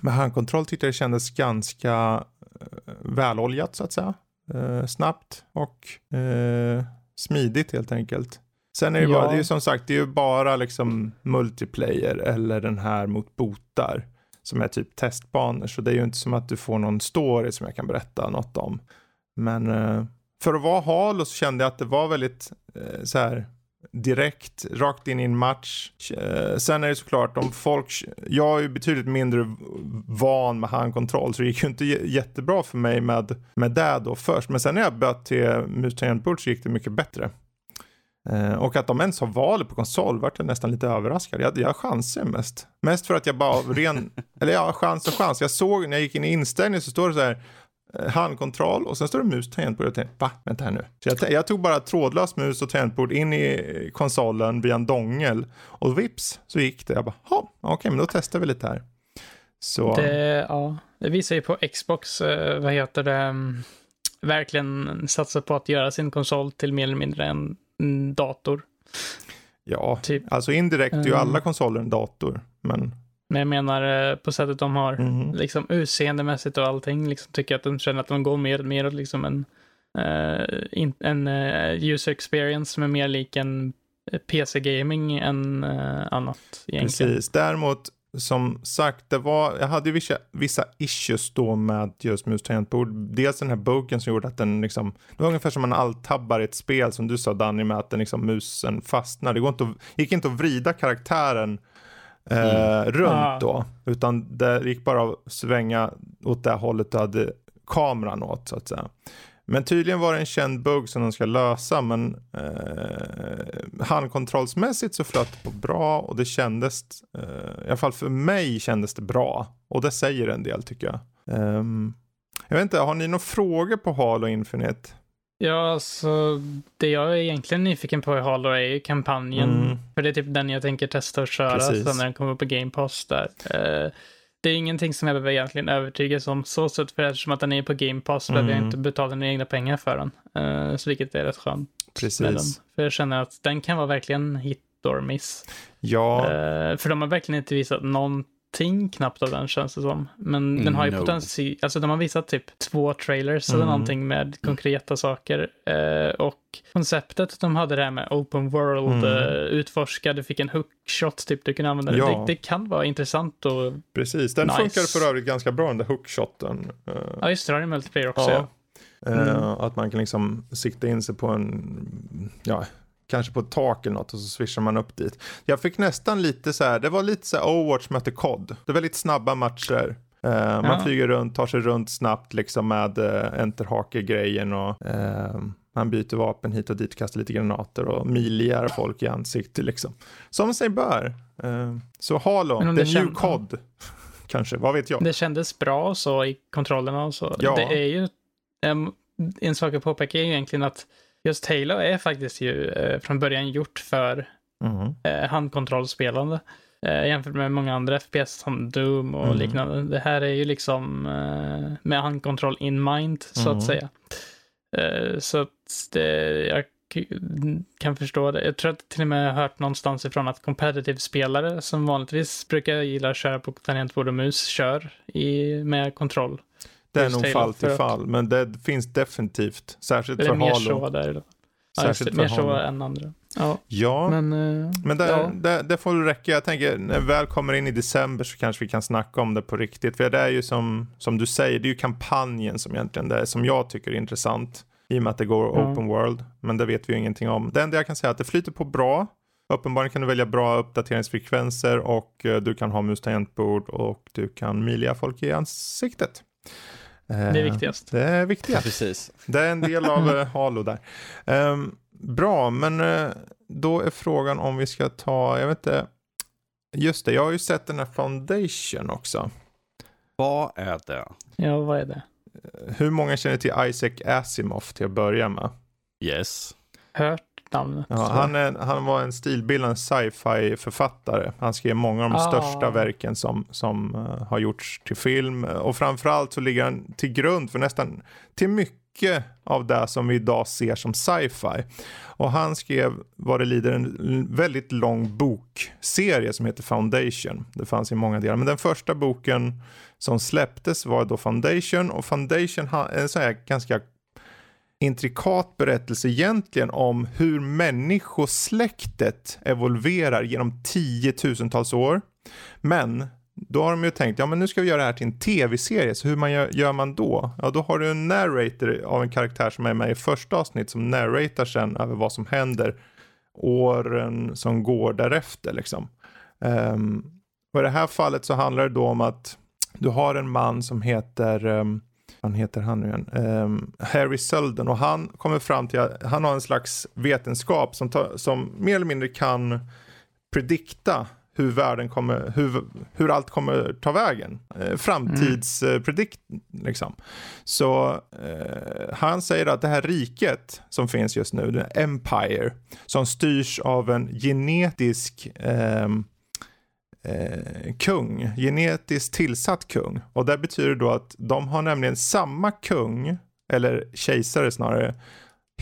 med handkontroll tyckte jag det kändes ganska uh, väloljat så att säga. Eh, snabbt och eh, smidigt helt enkelt. Sen är det, Ja. bara, det är ju som sagt det är ju bara liksom multiplayer eller den här mot botar som är typ testbanor. Så det är ju inte som att du får någon story som jag kan berätta något om. Men eh, för att vara Halo så kände jag att det var väldigt eh, så här direkt, rakt in i en match. Eh, sen är det såklart om folk, jag är ju betydligt mindre van med handkontroll så det gick ju inte jättebra för mig med, med det då först. Men sen när jag bytte till mus så gick det mycket bättre. Eh, och att de ens har valet på konsol vart jag nästan lite överraskad. Jag, jag chansar mest. Mest för att jag bara av ren, eller ja, chans och chans. Jag såg när jag gick in i inställningen så står det så här handkontroll och sen står det mus tangentbord. Jag tänkte, va? Vänta här nu. Så jag, jag tog bara trådlös mus och tangentbord in i konsolen via en dongel och vips så gick det. Jag bara, ja, okej, men då testar vi lite här. Så, Det, ja, det visar ju på Xbox, eh, vad heter det, mm, verkligen satsa på att göra sin konsol till mer eller mindre en, en dator. ja, Typ. alltså indirekt är ju Mm. alla konsoler en dator. Men, Men jag menar eh, på sättet de har, mhm. liksom utseendemässigt och allting, liksom tycker jag att de känner att de går mer, mer åt liksom en, eh, in, en eh, user experience som är mer lik en PC-gaming än eh, annat egentligen. Precis. Däremot, som sagt, det var, jag hade ju vissa, vissa issues då med just mus och tangentbord. Dels den här buggen som gjorde att den liksom, det var ungefär som man alt-tabbar i ett spel som du sa Danny med att den liksom musen fastnar. Det går inte att, gick inte att vrida karaktären eh, runt Ah. då. Utan det gick bara att svänga åt det hållet du hade kameran åt så att säga. Men tydligen var det en känd bugg som de ska lösa men eh, handkontrollsmässigt så flöt det på bra och det kändes, eh, i alla fall för mig kändes det bra. Och det säger en del tycker jag. Ehm, jag vet inte, har ni några frågor på Halo Infinite? Ja, alltså det jag är egentligen nyfiken på i Halo är ju kampanjen. Mm. För det är typ den jag tänker testa att köra Precis. sen när den kommer på Game Pass där. Eh, det är ingenting som jag behöver egentligen övertygas om så sätt, för eftersom att den är på Game Pass behöver jag Mm. inte betala några egna pengar för den. Eh, så vilket är rätt skönt. Precis. För jag känner att den kan vara verkligen hit or miss. Ja, Eh, för de har verkligen inte visat någonting knappt av den känns det som. Men den har ju No. potential, alltså de har visat typ två trailers eller Mm. någonting med konkreta saker. Eh, och konceptet de hade det här med open world, Mm. eh, utforska, du fick en hookshot typ du kunde använda. det. Ja. Det, det kan vara intressant och, precis. Den Nice. funkade för övrigt ganska bra den där hookshoten. Eh, ja just det, har ju multiplayer också. Ja. Ja. Eh, Mm. Att man kan liksom sikta in sig på en, ja, kanske på ett tak eller något och så swishar man upp dit. Jag fick nästan lite så här, det var lite så här Overwatch mötte COD. Det var lite snabba matcher. Man Ja. flyger runt, tar sig runt snabbt liksom med uh, enterhake-grejen och eh, man byter vapen hit och dit, kastar lite granater och miljar folk i ansiktet liksom. Som sig bör. Eh, så Halo, the new känd- COD. Kanske, vad vet jag. Det kändes bra så i kontrollerna och så. Ja. Det är ju, em, en sak att påpeka är ju egentligen att just Halo är faktiskt ju eh, från början gjort för Mhm. eh, handkontrollspelande. Eh, jämfört med många andra FPS som Doom och Mm. liknande. Det här är ju liksom med handkontroll in mind, så Mm. att säga. Så att det, jag kan förstå det. Jag tror att till och med jag har hört någonstans ifrån att competitive spelare som vanligtvis brukar gilla att köra på tangentbord och mus kör i, med kontroll. Det är nog fall till för fall, men det finns definitivt. Särskilt Eller för mer Halo. så där. Ja, just det, Särskilt mer för så än andra. Ja, Ja, men, men... eh, det, ja. det, det får väl räcka. Jag tänker när vi väl kommer in i december så kanske vi kan snacka om det på riktigt. För det är ju som, som du säger, det är ju kampanjen som egentligen det är, som jag tycker är intressant. I och med att det går Ja. open world. Men det vet vi ju ingenting om. Det enda jag kan säga är att det flyter på bra. Uppenbarligen kan du välja bra uppdateringsfrekvenser och eh, du kan ha mus tangentbord och du kan milja folk i ansiktet. Det är Eh, viktigast. Det är viktigast. Precis. Det är en del av eh, Halo där. Ehm, bra, men eh, då är frågan om vi ska ta, jag vet inte, just det, jag har ju sett den här Foundation också. Vad är det? Ja, vad är det? Hur många känner till Isaac Asimov till att börja med? Yes. Hört namnet. Ja, han, är, han var en stilbildande sci-fi författare. Han skrev många av de Ah. största verken som, som eh, har gjorts till film. Och framförallt så ligger han till grund för nästan till mycket av det som vi idag ser som sci-fi. Och han skrev vad det lider en väldigt lång bokserie som heter Foundation. Det fanns i många delar. Men den första boken som släpptes var då Foundation. Och Foundation är en sån här ganska intrikat berättelse egentligen om hur människosläktet evolverar genom tiotusentals år. Men då har de ju tänkt, ja men nu ska vi göra det här till en tv-serie, så hur man gör, gör man då? Ja, då har du en narrator av en karaktär som är med i första avsnitt som narratar sen över vad som händer åren som går därefter liksom. Um, och i det här fallet så handlar det då om att du har en man som heter um, vad heter han nu igen? um, Harry Sölden och han kommer fram till att han har en slags vetenskap som, ta, som mer eller mindre kan predikta hur världen kommer, hur, hur allt kommer ta vägen. Eh, Framtidspredikt liksom. Så eh, han säger att det här riket som finns just nu, det Empire, som styrs av en genetisk eh, eh, kung, genetiskt tillsatt kung. Och det betyder då att de har nämligen samma kung, eller kejsare snarare,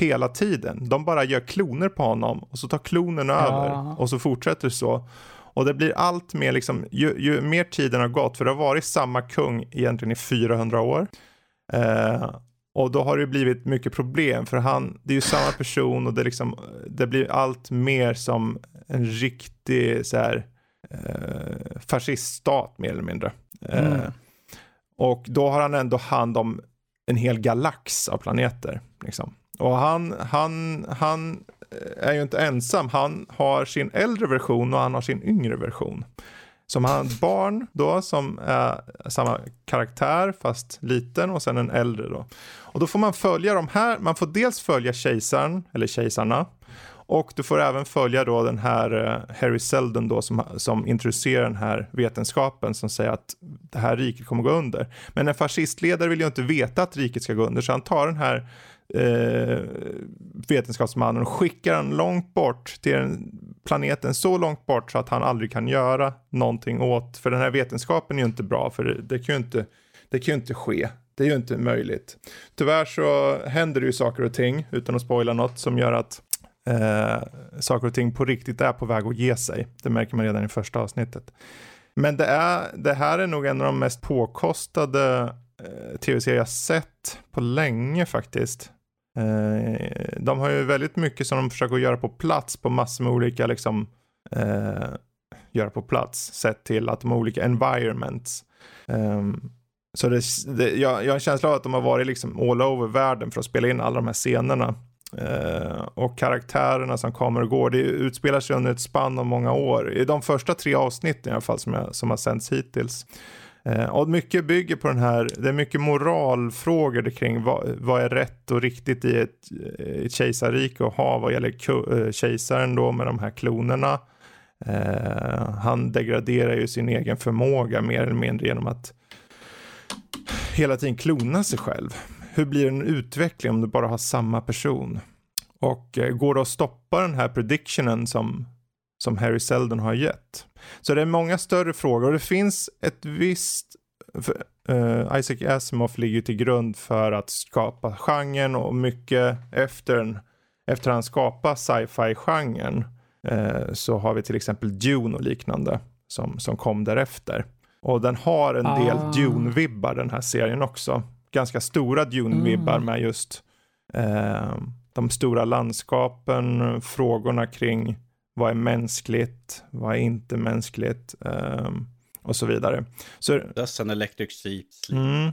hela tiden. De bara gör kloner på honom och så tar klonen över och så fortsätter det så. Och det blir allt mer liksom, ju, ju mer tiden har gått, för det har varit samma kung egentligen i 400 år. Eh, och då har det blivit mycket problem för han, det är ju samma person och det, liksom, det blir allt mer som en riktig så här, eh, fasciststat mer eller mindre. Eh, Mm. och då har han ändå hand om en hel galax av planeter. Liksom. Och han, han, han är ju inte ensam. Han har sin äldre version och han har sin yngre version. Som har ett barn då som är samma karaktär fast liten och sen en äldre då. Och då får man följa de här, man får dels följa kejsaren, eller kejsarna. Och du får även följa då den här eh, Harry Seldon då som, som introducerar den här vetenskapen som säger att det här riket kommer gå under. Men en fascistledare vill ju inte veta att riket ska gå under så han tar den här eh, vetenskapsmannen och skickar den långt bort till en planeten så långt bort så att han aldrig kan göra någonting åt, för den här vetenskapen är ju inte bra för det, det kan ju inte, det kan ju inte ske. Det är ju inte möjligt. Tyvärr så händer det ju saker och ting, utan att spoila något, som gör att eh, saker och ting på riktigt är på väg att ge sig. Det märker man redan i första avsnittet. Men det, är, det här är nog en av de mest påkostade eh, tv-serier jag sett på länge faktiskt. Eh, de har ju väldigt mycket som de försöker göra på plats på massor med olika liksom eh, göra på plats sett till att de har olika environments. Um, så det, det, jag, jag har en känsla av att de har varit liksom all over världen för att spela in alla de här scenerna. Eh, och karaktärerna som kommer och går, det utspelar sig under ett spann av många år. I de första tre avsnitten i alla fall som, jag, som har sänts hittills. Eh, och mycket bygger på den här, det är mycket moralfrågor kring vad, vad är rätt och riktigt i ett, ett kejsarrike att ha vad gäller eh, kejsaren då med de här klonerna. Eh, han degraderar ju sin egen förmåga mer eller mindre genom att hela tiden klona sig själv. Hur blir en utveckling om du bara har samma person? Och uh, går det att stoppa den här predictionen som, som Harry Seldon har gett? Så det är många större frågor och det finns ett visst för, uh, Isaac Asimov ligger till grund för att skapa genren och mycket efter, efter han skapar sci-fi genren Eh, så har vi till exempel Dune och liknande som, som kom därefter. Och den har en del ah. Dune-vibbar den här serien också. Ganska stora Dune-vibbar mm. med just eh, de stora landskapen, frågorna kring vad är mänskligt, vad är inte mänskligt eh, och så vidare. Så, Just an electric sheep sleep. Mm.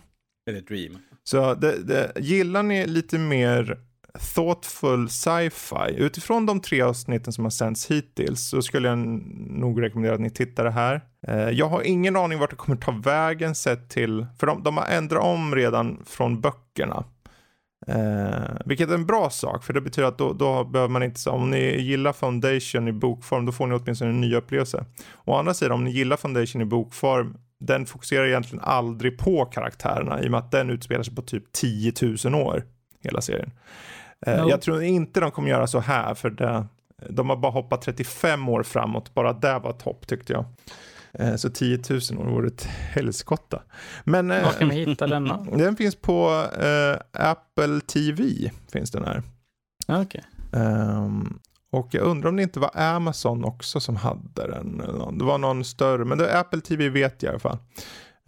Eller dream. Så det, det, gillar ni lite mer thoughtful sci-fi. Utifrån de tre avsnitten som har sänds hittills så skulle jag nog rekommendera att ni tittar det här. Eh, jag har ingen aning vart det kommer ta vägen sett till, för de, de har ändrat om redan från böckerna. Eh, vilket är en bra sak, för det betyder att då, då behöver man inte, om ni gillar Foundation i bokform, då får ni åtminstone en ny upplevelse. Å andra sidan, om ni gillar Foundation i bokform, den fokuserar egentligen aldrig på karaktärerna i och med att den utspelar sig på typ 10 000 år, hela serien. No. Eh, jag tror inte de kommer göra så här för det, de har bara hoppat 35 år framåt. Bara det var topp tyckte jag. Eh, så 10 000 år vore ett helskotta. Men, eh, Var kan vi hitta den då? Den finns på uh, Apple TV. Finns den här. Okay. Um, ehm, och jag undrar om det inte var Amazon också som hade den. Det var någon större, men det är Apple TV vet jag i alla fall.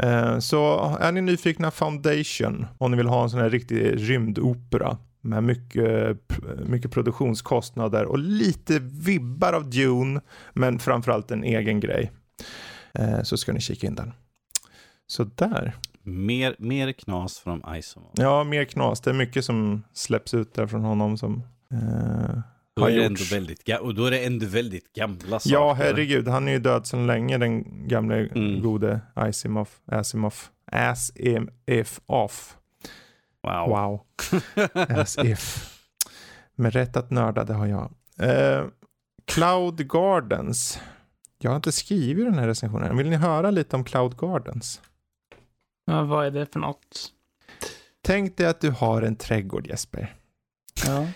Uh, så är ni nyfikna Foundation, om ni vill ha en sån här riktig rymdopera med mycket, mycket produktionskostnader och lite vibbar av Dune, men framförallt en egen grej. Eh, så ska ni kika in den. Så där. Mer, mer knas från Isom. Ja, mer knas. Det är mycket som släpps ut där från honom som eh, då är, det ändå väldigt, och då är det ändå väldigt gamla saker. Ja, herregud. Han är ju död sedan länge, den gamle mm. gode Asimov. Asimov. Asimov. Wow. Wow. As if. Med rätt att nörda, det har jag. Uh, Cloud Gardens. Jag har inte skrivit den här recensionen. Vill ni höra lite om Cloud Gardens? Ja, vad är det för något? Tänk dig att du har en trädgård Jesper. Ja.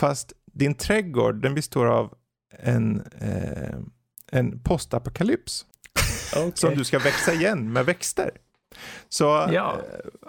Fast din trädgård den består av en, eh, en postapokalyps. Okay. Som du ska växa igen med växter. Så ja. Eh,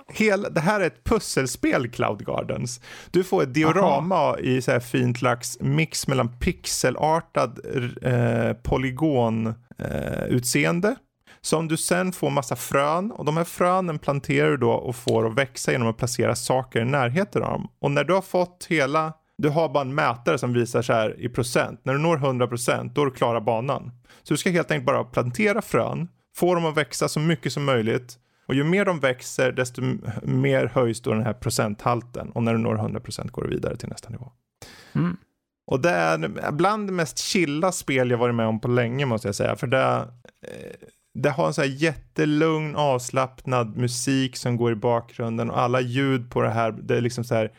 hel, det här är ett pusselspel Cloud Gardens. Du får ett diorama Aha. i så här fint slags mix mellan pixelartad eh, polygonutseende. Eh, som du sen får massa frön och de här frönen planterar du då och får att växa genom att placera saker i närheten av dem. Och när du har fått hela, du har bara en mätare som visar så här i procent. När du når 100% då är du klara banan. Så du ska helt enkelt bara plantera frön, få dem att växa så mycket som möjligt och ju mer de växer, desto mer höjs då den här procenthalten. Och när du når 100% går du vidare till nästa nivå. Mm. Och det är bland det mest chilla spel jag varit med om på länge måste jag säga. För det, eh, det har en så här jättelugn avslappnad musik som går i bakgrunden och alla ljud på det här, det är liksom så här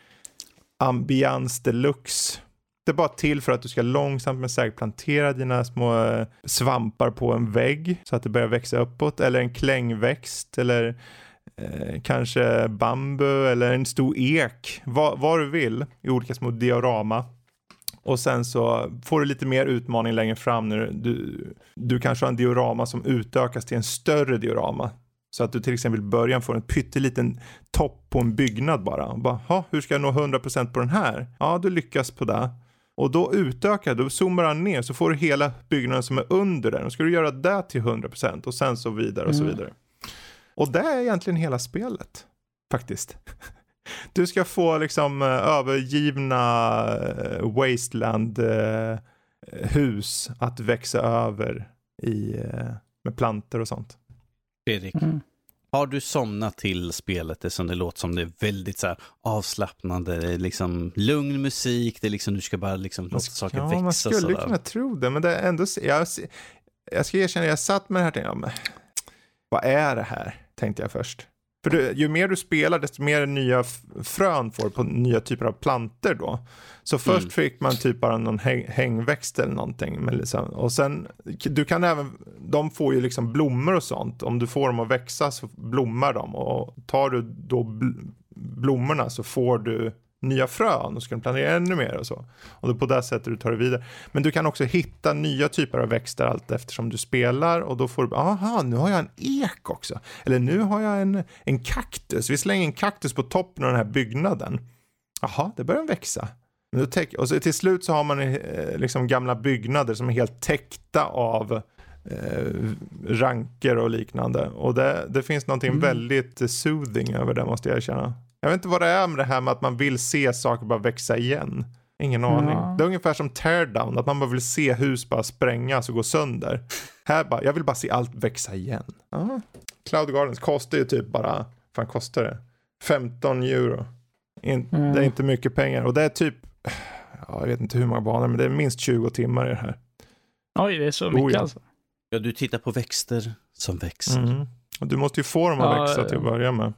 ambians deluxe. Det är bara till för att du ska långsamt men säkert plantera dina små eh, svampar på en vägg så att det börjar växa uppåt eller en klängväxt eller eh, kanske bambu eller en stor ek. Vad, vad du vill i olika små diorama. Och sen så får du lite mer utmaning längre fram när du, du kanske har en diorama som utökas till en större diorama. Så att du till exempel i början får en pytteliten topp på en byggnad bara. Och bara, hur ska jag nå 100% på den här? Ja, du lyckas på det. Och då utökar, då zoomar han ner så får du hela byggnaden som är under den. Och ska du göra det till 100% och sen så vidare och så mm. vidare. Mm. Och det är egentligen hela spelet. Faktiskt. Du ska få liksom eh, övergivna eh, wasteland eh, hus att växa över i, med planter och sånt. Fredrik, mm. Har du somnat till spelet? Det som det låter som det är väldigt så avslappnande, det är liksom lugn musik, det är liksom du ska bara liksom låta saker ja, växa. Man skulle kunna tro det, men det är ändå, jag, jag ska erkänna, jag satt med det här och tänkte, ja, vad är det här? Tänkte jag först. För du, ju mer du spelar desto mer nya frön får på nya typer av planter då. Så först mm. fick man typ bara någon häng, hängväxt eller någonting. Liksom, och sen, du kan även, de får ju liksom blommor och sånt. Om du får dem att växa så blommar de. Och tar du då blommorna så får du nya frön och ska plantera ännu mer och så. Och är på det sättet du tar det vidare. Men du kan också hitta nya typer av växter allt eftersom du spelar och då får du, aha, nu har jag en ek också. Eller nu har jag en, en kaktus. Vi slänger en kaktus på toppen av den här byggnaden. Jaha, det börjar växa. Och så till slut så har man eh, liksom gamla byggnader som är helt täckta av eh, ranker och liknande. Och det, det finns någonting mm. väldigt soothing över det måste jag erkänna. Jag vet inte vad det är med det här med att man vill se saker bara växa igen. Ingen aning. Ja. Det är ungefär som teardown, att man bara vill se hus bara sprängas och gå sönder. Här bara, jag vill bara se allt växa igen. Aha. Cloud Gardens kostar ju typ bara, fan kostar det? 15 euro. In, mm. Det är inte mycket pengar och det är typ, ja, jag vet inte hur många banor, men det är minst 20 timmar i det här. Oj, det är så mycket oh, ja. alltså. Ja, du tittar på växter som växer. Mm. Och du måste ju få dem att ja, växa till att börja med.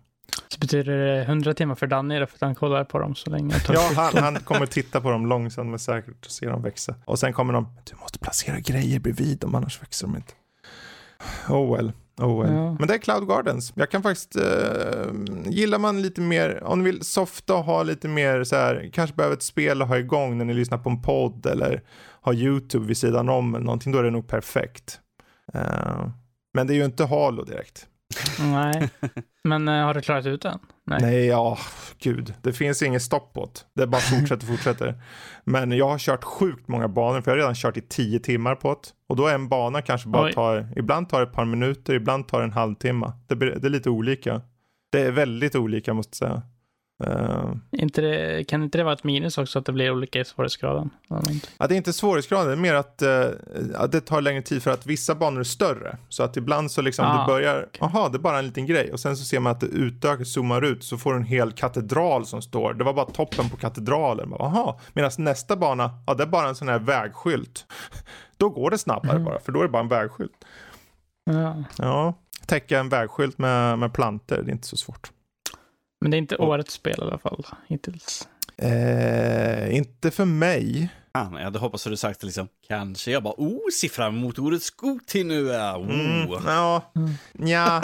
Så betyder det 100 timmar för Danny för att han kollar på dem så länge. Ja, han, han kommer titta på dem långsamt men säkert och se dem växa. Och sen kommer de, du måste placera grejer bredvid dem annars växer de inte. Oh well. Oh well. Ja. Men det är Cloud Gardens. Jag kan faktiskt, uh, gillar man lite mer, om ni vill softa och ha lite mer så här, kanske behöver ett spel att ha igång när ni lyssnar på en podd eller har YouTube vid sidan om eller någonting, då är det nog perfekt. Uh, men det är ju inte Halo direkt. Nej, men uh, har du klarat ut den? Nej. Nej, ja, gud. Det finns inget stopp på det. Det bara fortsätter, fortsätter. Men jag har kört sjukt många banor, för jag har redan kört i tio timmar på det. Och då är en bana kanske bara Oj. tar, ibland tar det ett par minuter, ibland tar det en halvtimme. Det, det är lite olika. Det är väldigt olika måste jag säga. Uh, inte det, kan inte det vara ett minus också att det blir olika i svårighetsgraden? Ja, det är inte svårighetsgraden, det är mer att, uh, att det tar längre tid för att vissa banor är större. Så att ibland så liksom ah, det börjar, jaha, okay. det är bara en liten grej. Och sen så ser man att det utökas, zoomar ut, så får du en hel katedral som står. Det var bara toppen på katedralen. Jaha, medan nästa bana, ja det är bara en sån här vägskylt. Då går det snabbare mm. bara, för då är det bara en vägskylt. Ja. ja täcka en vägskylt med, med planter, det är inte så svårt. Men det är inte årets spel i alla fall hittills. Eh, inte för mig. Ah, jag hade hoppats att du sagt liksom, kanske. Jag bara, oh, ser fram emot årets nu. Oh. Mm, ja, mm. ja.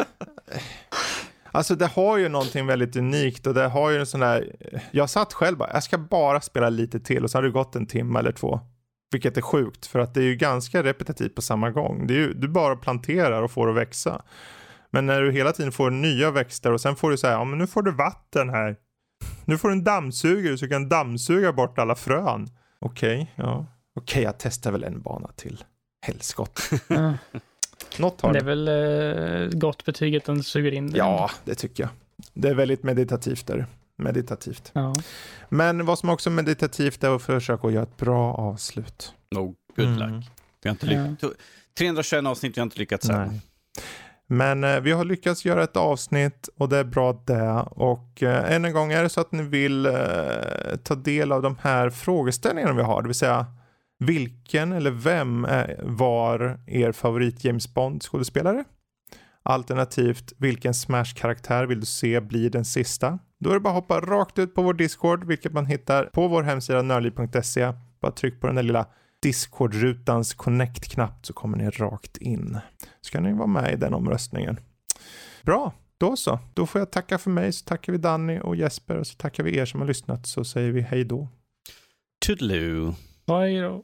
Alltså det har ju någonting väldigt unikt och det har ju en sån där, jag satt själv bara, jag ska bara spela lite till och så har det gått en timme eller två. Vilket är sjukt för att det är ju ganska repetitivt på samma gång. Det är ju, du bara planterar och får det att växa. Men när du hela tiden får nya växter och sen får du säga, ja men nu får du vatten här. Nu får du en dammsugare så du kan dammsuga bort alla frön. Okej, okay, ja. Okej, okay, jag testar väl en bana till. Helskott. Mm. Något har det är väl eh, gott betyg att den suger in det. Ja, det tycker jag. Det är väldigt meditativt där. Meditativt. Ja. Men vad som också är meditativt är att försöka göra ett bra avslut. No, good luck. Mm. Vi har inte lyckats. Ja. 321 avsnitt, vi har inte lyckats än. Men eh, vi har lyckats göra ett avsnitt och det är bra det. Och eh, än en gång är det så att ni vill eh, ta del av de här frågeställningarna vi har, det vill säga Vilken eller vem var er favorit James Bond skådespelare? Alternativt, vilken Smash-karaktär vill du se bli den sista? Då är det bara att hoppa rakt ut på vår Discord, vilket man hittar på vår hemsida nörli.se. Bara tryck på den där lilla Discord-rutans connect-knapp så kommer ni rakt in. Så kan ni vara med i den omröstningen. Bra, då så. Då får jag tacka för mig, så tackar vi Danny och Jesper och så tackar vi er som har lyssnat så säger vi hej då. Toodaloo. Hej då.